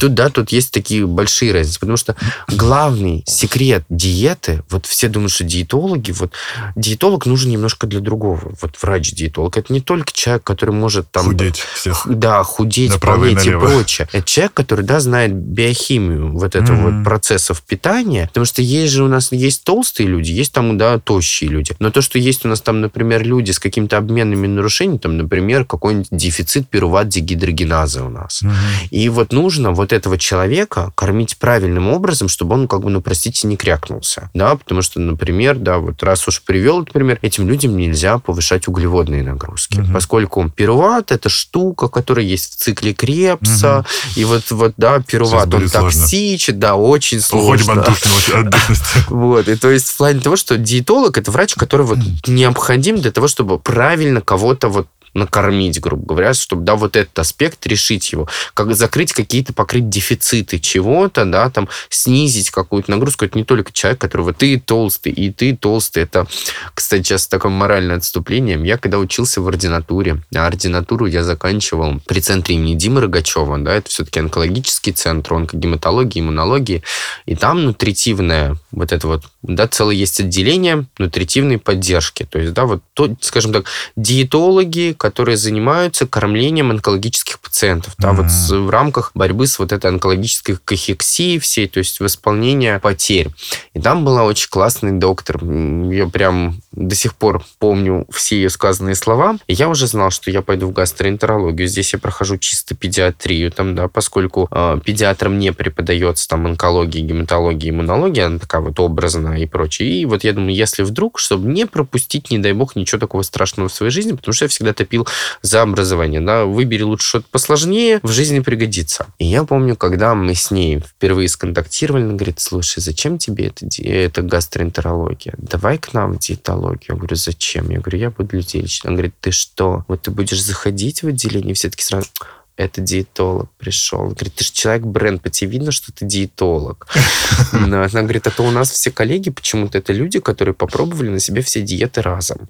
Тут, да, тут есть такие большие разницы, потому что главный секрет диеты, вот все думают, что диетологи, вот диетолог нужен немножко для другого. Вот врач-диетолог, это не только человек, который может там... Худеть всех. Да, худеть, болеть и прочее. Это человек, который, да, знает биохимию вот этого mm-hmm. вот процессов питания, потому что есть же у нас есть толстые люди, есть там, да, тощие люди. Но то, что есть у нас там, например, люди с какими-то обменными нарушениями, там, например, какой-нибудь дефицит пируват дегидрогеназы у нас. Угу. И вот нужно вот этого человека кормить правильным образом, чтобы он, как бы, ну, простите, не крякнулся. Да, потому что, например, да, вот раз уж привел, например, этим людям нельзя повышать углеводные нагрузки, угу. поскольку пируват это штука, которая есть в цикле Крепса, угу. и вот, вот, да, пируват, он токсичен, да, очень сложно. Уходим от Вот, и то есть в плане того, что диетолог это врач, который вот необходим для того, чтобы правильно кого-то вот накормить, грубо говоря, чтобы, да, вот этот аспект решить его, как закрыть какие-то, покрыть дефициты чего-то, да, там, снизить какую-то нагрузку. Это не только человек, который вот ты толстый, и ты толстый. Это, кстати, сейчас такое моральное отступление. Я когда учился в ординатуре, а ординатуру я заканчивал при центре имени Димы Рогачева, да, это все-таки онкологический центр, онкогематологии, иммунологии, и там нутритивная вот это вот, да, целое есть отделение нутритивной поддержки. То есть, да, вот, то, скажем так, диетологи, которые занимаются кормлением онкологических пациентов, да, mm-hmm. вот в рамках борьбы с вот этой онкологической кахексией всей, то есть восполнения потерь. И там была очень классный доктор, я прям до сих пор помню все ее сказанные слова, и я уже знал, что я пойду в гастроэнтерологию, здесь я прохожу чисто педиатрию, там, да, поскольку э, педиатрам не преподается там онкология, гематология, иммунология, она такая вот образная и прочее. И вот я думаю, если вдруг, чтобы не пропустить, не дай бог, ничего такого страшного в своей жизни, потому что я всегда топил топил за образование. Да, выбери лучше что-то посложнее, в жизни пригодится. И я помню, когда мы с ней впервые сконтактировали, она говорит, слушай, зачем тебе это, это гастроэнтерология? Давай к нам в диетологию. Я говорю, зачем? Я говорю, я буду людей лечить. Она говорит, ты что? Вот ты будешь заходить в отделение, все таки сразу это диетолог пришел. Он говорит, ты же человек-бренд, по тебе видно, что ты диетолог. Она говорит, а то у нас все коллеги почему-то это люди, которые попробовали на себе все диеты разом.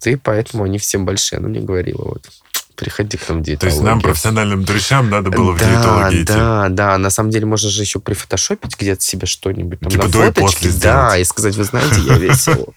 Ты поэтому они все большие. Она мне говорила вот приходи к нам диетологию. То есть нам, профессиональным дрыщам, надо было в да, диетологию идти. Да, да, на самом деле можно же еще прифотошопить где-то себе что-нибудь там типа на фоточке. Да, и сказать, вы знаете, я весил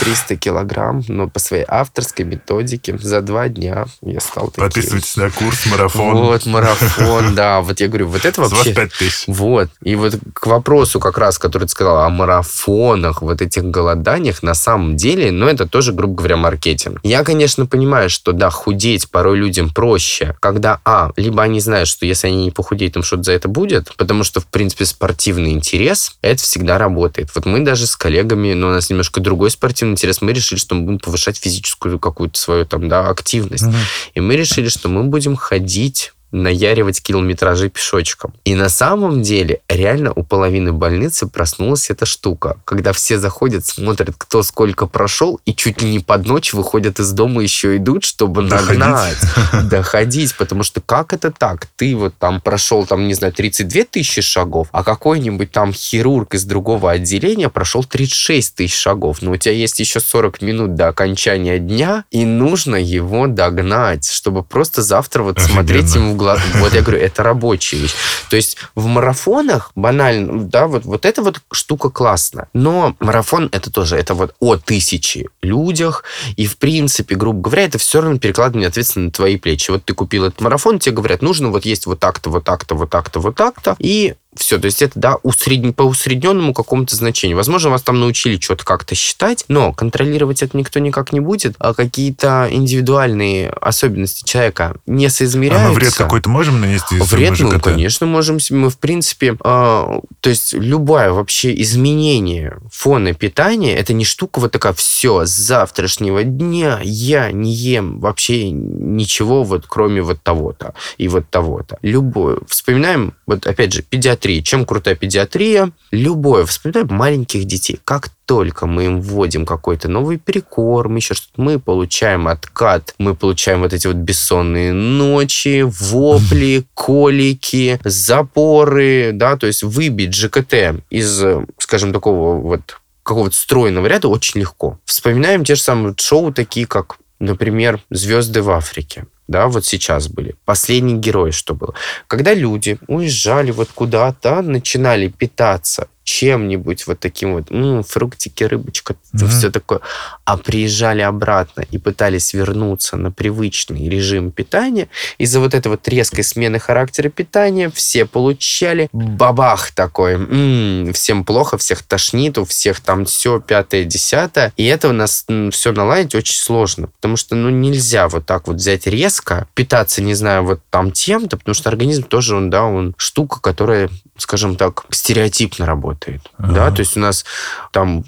300 килограмм, но по своей авторской методике за два дня я стал таким. Подписывайтесь на курс марафон. Вот, марафон, да. Вот я говорю, вот это вообще... 25 тысяч. Вот. И вот к вопросу как раз, который ты сказал, о марафонах, вот этих голоданиях, на самом деле, ну, это тоже, грубо говоря, маркетинг. Я, конечно, понимаю, что, да, худеть порой людям проще, когда, а, либо они знают, что если они не похудеют, там что-то за это будет, потому что, в принципе, спортивный интерес, это всегда работает. Вот мы даже с коллегами, но у нас немножко другой спортивный интерес, мы решили, что мы будем повышать физическую какую-то свою там, да, активность. Угу. И мы решили, что мы будем ходить наяривать километражи пешочком. И на самом деле реально у половины больницы проснулась эта штука, когда все заходят, смотрят, кто сколько прошел, и чуть ли не под ночь выходят из дома еще идут, чтобы доходить. нагнать, доходить, потому что как это так? Ты вот там прошел, там, не знаю, 32 тысячи шагов, а какой-нибудь там хирург из другого отделения прошел 36 тысяч шагов, но у тебя есть еще 40 минут до окончания дня, и нужно его догнать, чтобы просто завтра вот Офигенно. смотреть ему глаз. Вот я говорю, это рабочая вещь. То есть в марафонах банально, да, вот, вот эта вот штука классная. Но марафон это тоже, это вот о тысячи людях. И в принципе, грубо говоря, это все равно перекладывание ответственности на твои плечи. Вот ты купил этот марафон, тебе говорят, нужно вот есть вот так-то, вот так-то, вот так-то, вот так-то. И Все, то есть это, да, усредн... по усредненному какому-то значению. Возможно, вас там научили что-то как-то считать, но контролировать это никто никак не будет, а какие-то индивидуальные особенности человека не соизмеряются. А мы вред какой-то можем нанести? Вред, ну, конечно, можем. Мы, в принципе, э, то есть любое вообще изменение фона питания, это не штука вот такая, все, с завтрашнего дня я не ем вообще ничего, вот кроме вот того-то и вот того-то. Любое. Вспоминаем, вот опять же, педиатрия. Чем крутая педиатрия? Любое. Вспоминаем маленьких детей. Как только мы им вводим какой-то новый перекорм, еще что-то, мы получаем откат, мы получаем вот эти вот бессонные ночи, вопли, колики, запоры, да, то есть выбить ЖКТ из, скажем, такого вот какого-то стройного ряда очень легко. Вспоминаем те же самые шоу, такие как, например, «Звезды в Африке» да, вот сейчас были. Последний герой, что было. Когда люди уезжали вот куда-то, начинали питаться чем-нибудь вот таким вот, м-м, фруктики, рыбочка, mm-hmm. все такое, а приезжали обратно и пытались вернуться на привычный режим питания, из-за вот этой вот резкой смены характера питания все получали. Бабах такой, м-м, всем плохо, всех тошнит, у всех там все пятое, десятое, и это у нас все наладить очень сложно, потому что, ну, нельзя вот так вот взять резко, питаться, не знаю, вот там тем-то, потому что организм тоже, он, да, он штука, которая, скажем так, стереотипно работает. Ага. Да, то есть у нас там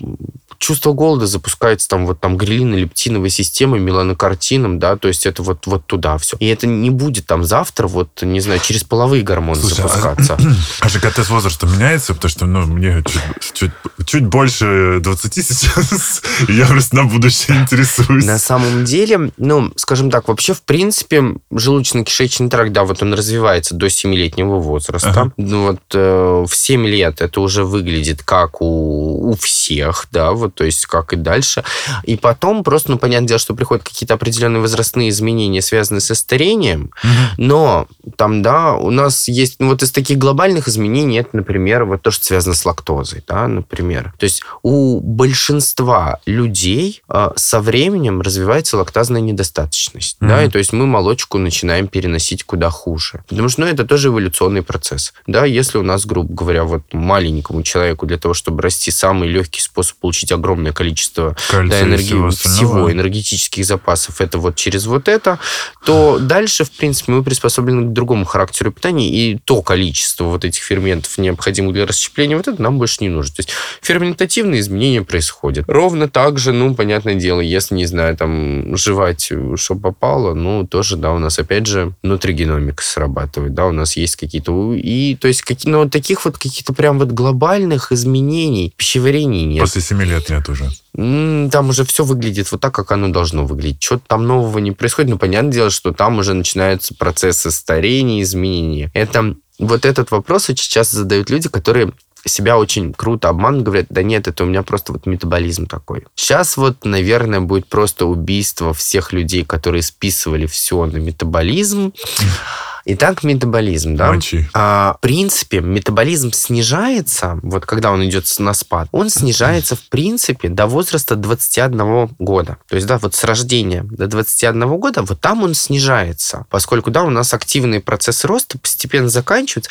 чувство голода запускается там вот там грилино-лептиновой системой, меланокартином, да, то есть это вот, вот туда все. И это не будет там завтра, вот, не знаю, через половые гормоны Слушай, а запускаться. А, а ЖКТ с возрастом меняется? Потому что, ну, мне чуть, чуть, чуть больше 20 сейчас, я просто на будущее интересуюсь. На самом деле, ну, скажем так, вообще, в принципе, желудочно-кишечный тракт, да, вот он развивается до 7-летнего возраста. Ага. Ну, вот э, в 7 лет это уже выглядит как у, у всех, да, вот то есть как и дальше. И потом просто, ну, понятное дело, что приходят какие-то определенные возрастные изменения, связанные со старением, но там, да, у нас есть, ну, вот из таких глобальных изменений, это, например, вот то, что связано с лактозой, да, например. То есть у большинства людей э, со временем развивается лактазная недостаточность, да, и то есть мы молочку начинаем переносить куда хуже. Потому что, ну, это тоже эволюционный процесс, да, если у нас, грубо говоря, вот маленькому человеку для того, чтобы расти, самый легкий способ получить огромное количество да, энергии, всего, всего энергетических запасов, это вот через вот это, то дальше, в принципе, мы приспособлены к другому характеру питания, и то количество вот этих ферментов, необходимых для расщепления, вот это нам больше не нужно. То есть ферментативные изменения происходят. Ровно так же, ну, понятное дело, если, не знаю, там, жевать, что попало, ну, тоже, да, у нас, опять же, внутригеномика срабатывает, да, у нас есть какие-то... И, то есть, какие, ну, таких вот каких-то прям вот глобальных изменений пищеварения нет. После 7 лет нет уже. Там уже все выглядит вот так, как оно должно выглядеть. Что-то там нового не происходит. Ну, понятное дело, что там уже начинаются процессы старения, изменения. Это вот этот вопрос очень часто задают люди, которые себя очень круто обманут, говорят, да нет, это у меня просто вот метаболизм такой. Сейчас вот, наверное, будет просто убийство всех людей, которые списывали все на метаболизм. Итак, метаболизм, да? Мочи. А, в принципе, метаболизм снижается, вот когда он идет на спад, он снижается, в принципе, до возраста 21 года. То есть, да, вот с рождения до 21 года, вот там он снижается, поскольку, да, у нас активный процесс роста постепенно заканчивается,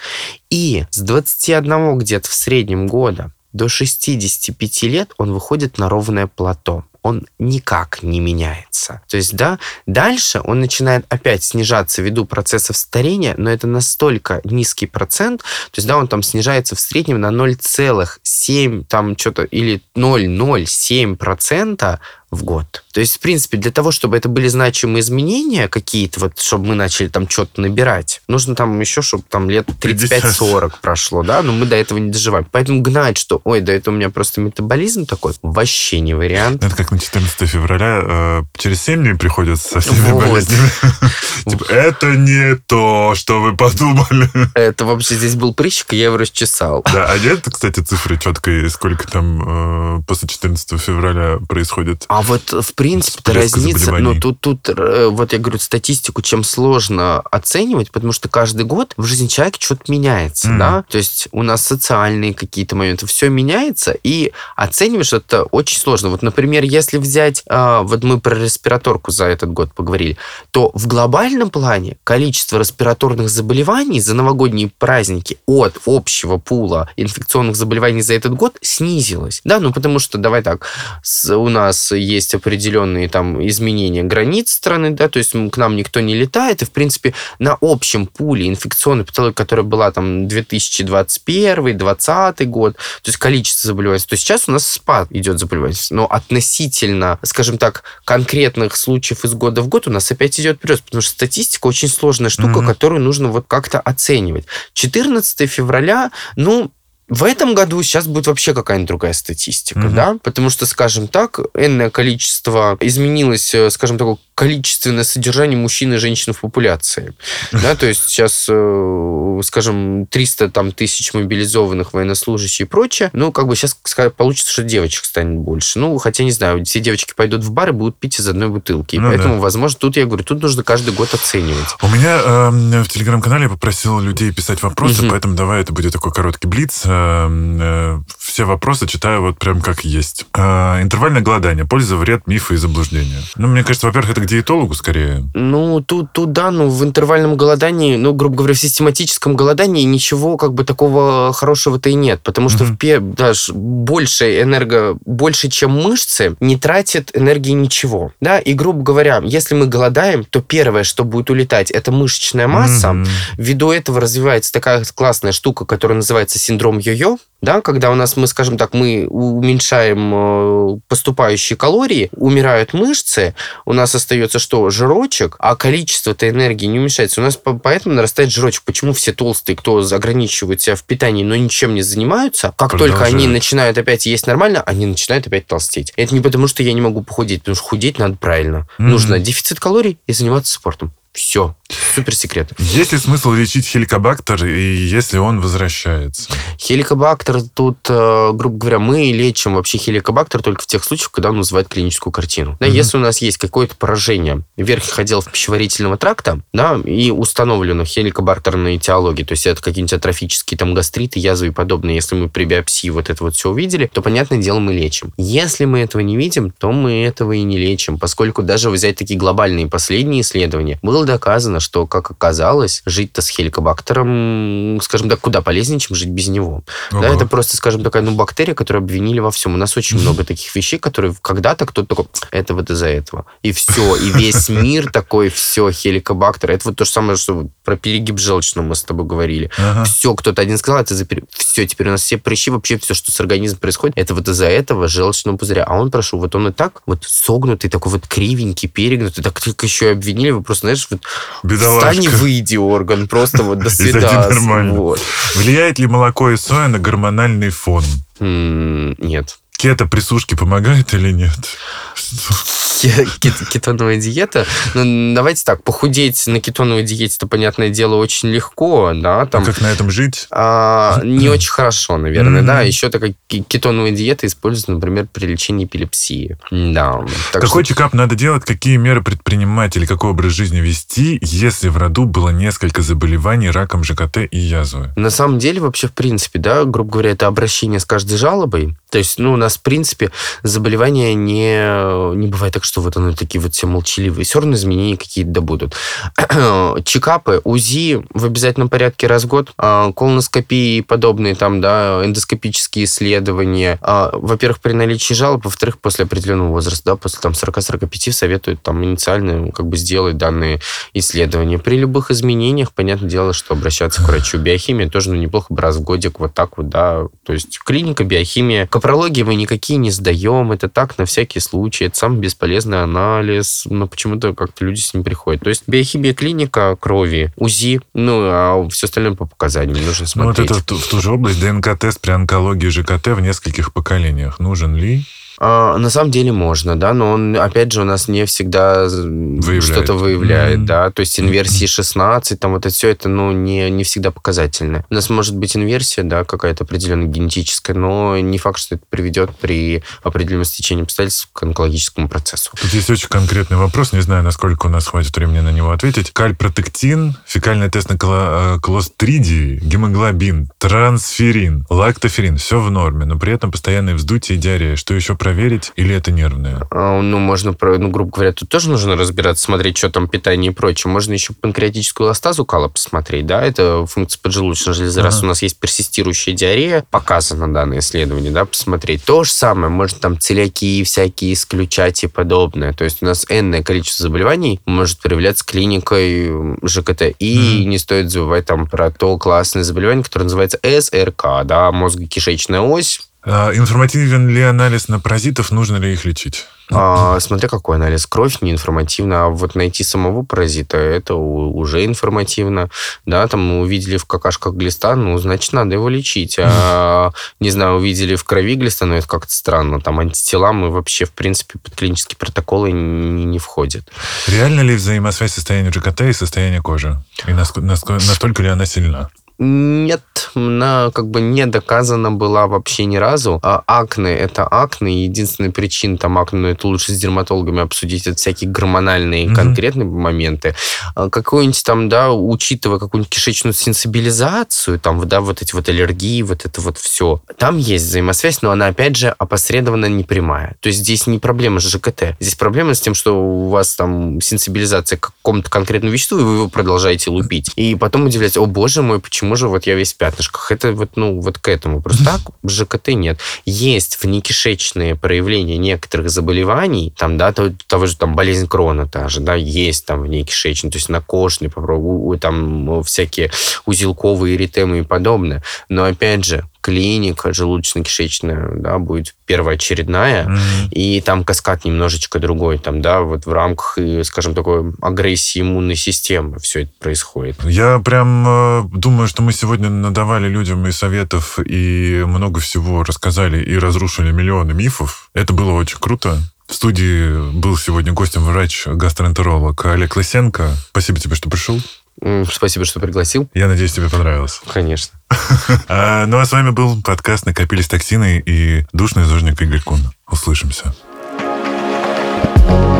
и с 21 где-то в среднем года до 65 лет он выходит на ровное плато он никак не меняется. То есть, да, дальше он начинает опять снижаться ввиду процессов старения, но это настолько низкий процент, то есть, да, он там снижается в среднем на 0,7, там что-то, или 0,07% в год. То есть, в принципе, для того, чтобы это были значимые изменения какие-то, вот, чтобы мы начали там что-то набирать, нужно там еще, чтобы там лет 35-40 прошло, да, но мы до этого не доживаем. Поэтому гнать, что, ой, да это у меня просто метаболизм такой, вообще не вариант. Это как на 14 февраля э, через 7 дней приходят со всеми вот. болезнями. Типа, это не то, что вы подумали. Это вообще здесь был прыщик, я его расчесал. Да, а нет, кстати, цифры четкой, сколько там э, после 14 февраля происходит? А вот, в принципе, разница, ну, тут, тут, э, вот я говорю, статистику чем сложно оценивать, потому что каждый год в жизни человека что-то меняется, mm. да, то есть у нас социальные какие-то моменты, все меняется, и оцениваешь это очень сложно. Вот, например, если взять, а, вот мы про респираторку за этот год поговорили, то в глобальном плане количество респираторных заболеваний за новогодние праздники от общего пула инфекционных заболеваний за этот год снизилось, да, ну, потому что, давай так, у нас есть определенные там изменения границ страны, да, то есть к нам никто не летает, и, в принципе, на общем пуле инфекционной патологии, которая была там 2021, 2020 год, то есть количество заболеваний, то сейчас у нас спад идет заболеваемость, но относительно, скажем так, конкретных случаев из года в год у нас опять идет прирост, потому что статистика очень сложная штука, mm-hmm. которую нужно вот как-то оценивать. 14 февраля, ну, в этом году сейчас будет вообще какая-нибудь другая статистика, угу. да, потому что, скажем так, энное количество изменилось, э, скажем так, количественное содержание мужчин и женщин в популяции, да, то есть сейчас, э, скажем, 300 там тысяч мобилизованных военнослужащих и прочее, ну, как бы сейчас получится, что девочек станет больше, ну, хотя, не знаю, все девочки пойдут в бар и будут пить из одной бутылки, ну, поэтому, да. возможно, тут, я говорю, тут нужно каждый год оценивать. У меня э, в телеграм-канале я попросил людей писать вопросы, угу. поэтому давай это будет такой короткий блиц, Эм, э, все вопросы читаю вот прям как есть. Э, интервальное голодание. Польза, вред, мифы и заблуждения. Ну, мне кажется, во-первых, это диетологу скорее. Ну, тут, тут да, ну, в интервальном голодании, ну, грубо говоря, в систематическом голодании ничего как бы такого хорошего-то и нет, потому что mm-hmm. в, даже больше энерго, больше, чем мышцы, не тратит энергии ничего, да, и, грубо говоря, если мы голодаем, то первое, что будет улетать, это мышечная масса, mm-hmm. ввиду этого развивается такая классная штука, которая называется синдром йо-йо, да, когда у нас, мы, скажем так, мы уменьшаем э, поступающие калории, умирают мышцы, у нас остается что? Жирочек, а количество этой энергии не уменьшается. У нас поэтому нарастает жирочек. Почему все толстые, кто ограничивает себя в питании, но ничем не занимаются, как Продолжают. только они начинают опять есть нормально, они начинают опять толстеть. Это не потому, что я не могу похудеть, потому что худеть надо правильно. Mm-hmm. Нужно дефицит калорий и заниматься спортом. Все. Супер секрет. Есть ли смысл лечить хеликобактер, и если он возвращается? Хеликобактер тут, э, грубо говоря, мы лечим вообще хеликобактер только в тех случаях, когда он вызывает клиническую картину. Да, mm Если у нас есть какое-то поражение верхних отделов пищеварительного тракта, да, и установлено хеликобактерной этиологии, то есть это какие-нибудь атрофические там гастриты, язвы и подобное, если мы при биопсии вот это вот все увидели, то, понятное дело, мы лечим. Если мы этого не видим, то мы этого и не лечим, поскольку даже взять такие глобальные последние исследования, было доказано, что, как оказалось, жить-то с хеликобактером, скажем так, куда полезнее, чем жить без него. Ага. Да, это просто, скажем, такая ну, бактерия, которую обвинили во всем. У нас очень много таких вещей, которые когда-то кто-то такой, это вот из-за этого. И все, и весь мир такой, все, хеликобактер. Это вот то же самое, что про перегиб желчного мы с тобой говорили. Ага. Все, кто-то один сказал, это за пере... Все, теперь у нас все прыщи, вообще все, что с организмом происходит, это вот из-за этого желчного пузыря. А он прошел, вот он и так вот согнутый, такой вот кривенький, перегнутый, так только еще и обвинили, вы просто, знаешь, вот Бедолашка. встань и выйди, орган, просто вот до свидания. Вот. Влияет ли молоко и соя на гормональный фон? Нет. Кето-присушки помогает или нет? Кетоновая диета. Ну, давайте так, похудеть на кетоновой диете, это, понятное дело, очень легко, да. Там, как на этом жить? А, не очень хорошо, наверное, да. Еще такая кетоновая диета используется, например, при лечении эпилепсии. Да. Какой что... чекап надо делать, какие меры предпринимать или какой образ жизни вести, если в роду было несколько заболеваний раком, ЖКТ и язвы? На самом деле, вообще, в принципе, да, грубо говоря, это обращение с каждой жалобой. То есть, ну, у нас, в принципе, заболевания не, не бывает так, что вот они такие вот все молчаливые. Все равно изменения какие-то да будут. Чекапы, УЗИ в обязательном порядке раз в год, а, колоноскопии и подобные там, да, эндоскопические исследования. А, во-первых, при наличии жалоб, во-вторых, после определенного возраста, да, после там 40-45 советуют там инициально как бы сделать данные исследования. При любых изменениях, понятное дело, что обращаться к врачу. Биохимия тоже, ну, неплохо бы раз в годик вот так вот, да, то есть клиника, биохимия. Капрологии мы никакие не сдаем, это так, на всякий случай, это самый бесполезный полезный анализ, но почему-то как-то люди с ним приходят. То есть биохимия клиника крови, УЗИ, ну, а все остальное по показаниям нужно смотреть. Ну, вот это в, в ту же область ДНК-тест при онкологии ЖКТ в нескольких поколениях. Нужен ли? А, на самом деле можно, да, но он, опять же, у нас не всегда выявляет. что-то выявляет, mm-hmm. да. То есть инверсии 16, там вот это все, это, ну, не, не всегда показательно. У нас может быть инверсия, да, какая-то определенная генетическая, но не факт, что это приведет при определенном стечении обстоятельств к онкологическому процессу. Тут есть очень конкретный вопрос, не знаю, насколько у нас хватит времени на него ответить. Кальпротектин, фекальный тест на э, колостридии, гемоглобин, трансферин, лактоферин, все в норме, но при этом постоянные вздутие и диарея. Что еще проверить или это нервное? А, ну, можно, ну, грубо говоря, тут тоже нужно разбираться, смотреть, что там питание и прочее. Можно еще панкреатическую эластазу кала посмотреть, да, это функция поджелудочной железы. Раз у нас есть персистирующая диарея, показано данное исследование, да, посмотреть. То же самое, можно там целиакии всякие исключать и подобное. То есть у нас энное количество заболеваний может проявляться клиникой ЖКТ. И mm. не стоит забывать там про то классное заболевание, которое называется СРК, да, мозго-кишечная ось, а информативен ли анализ на паразитов, нужно ли их лечить? А, смотря какой анализ. Кровь не информативна, а вот найти самого паразита, это уже информативно. Да, там мы увидели в какашках глиста, ну, значит, надо его лечить. А, не знаю, увидели в крови глиста, но это как-то странно. Там антитела мы вообще, в принципе, под клинические протоколы не, не входят. Реально ли взаимосвязь состояния ЖКТ и состояния кожи? И настолько ли она сильна? Нет, она как бы не доказана была вообще ни разу. А акне – это акне. Единственная причина там акне, но это лучше с дерматологами обсудить, это всякие гормональные mm-hmm. конкретные моменты. А какой-нибудь там, да, учитывая какую-нибудь кишечную сенсибилизацию, там, да, вот эти вот аллергии, вот это вот все. Там есть взаимосвязь, но она, опять же, опосредованно не прямая. То есть здесь не проблема с ЖКТ. Здесь проблема с тем, что у вас там сенсибилизация к какому-то конкретному веществу, и вы его продолжаете лупить. И потом удивляетесь, о боже мой, почему почему же вот я весь в пятнышках? Это вот, ну, вот к этому. Просто так ЖКТ нет. Есть внекишечные проявления некоторых заболеваний, там, да, того же там болезнь Крона та же, да, есть там внекишечные, то есть на кожный попробую, там всякие узелковые эритемы и подобное. Но опять же, клиника желудочно-кишечная, да, будет первоочередная, mm-hmm. и там каскад немножечко другой, там, да, вот в рамках, скажем, такой агрессии иммунной системы все это происходит. Я прям э, думаю, что мы сегодня надавали людям и советов, и много всего рассказали, и разрушили миллионы мифов. Это было очень круто. В студии был сегодня гостем врач-гастроэнтеролог Олег Лысенко. Спасибо тебе, что пришел. Спасибо, что пригласил. Я надеюсь, тебе понравилось. Конечно. А, ну а с вами был подкаст «Накопились токсины» и душный зожник Игорь Кун. Услышимся. thank you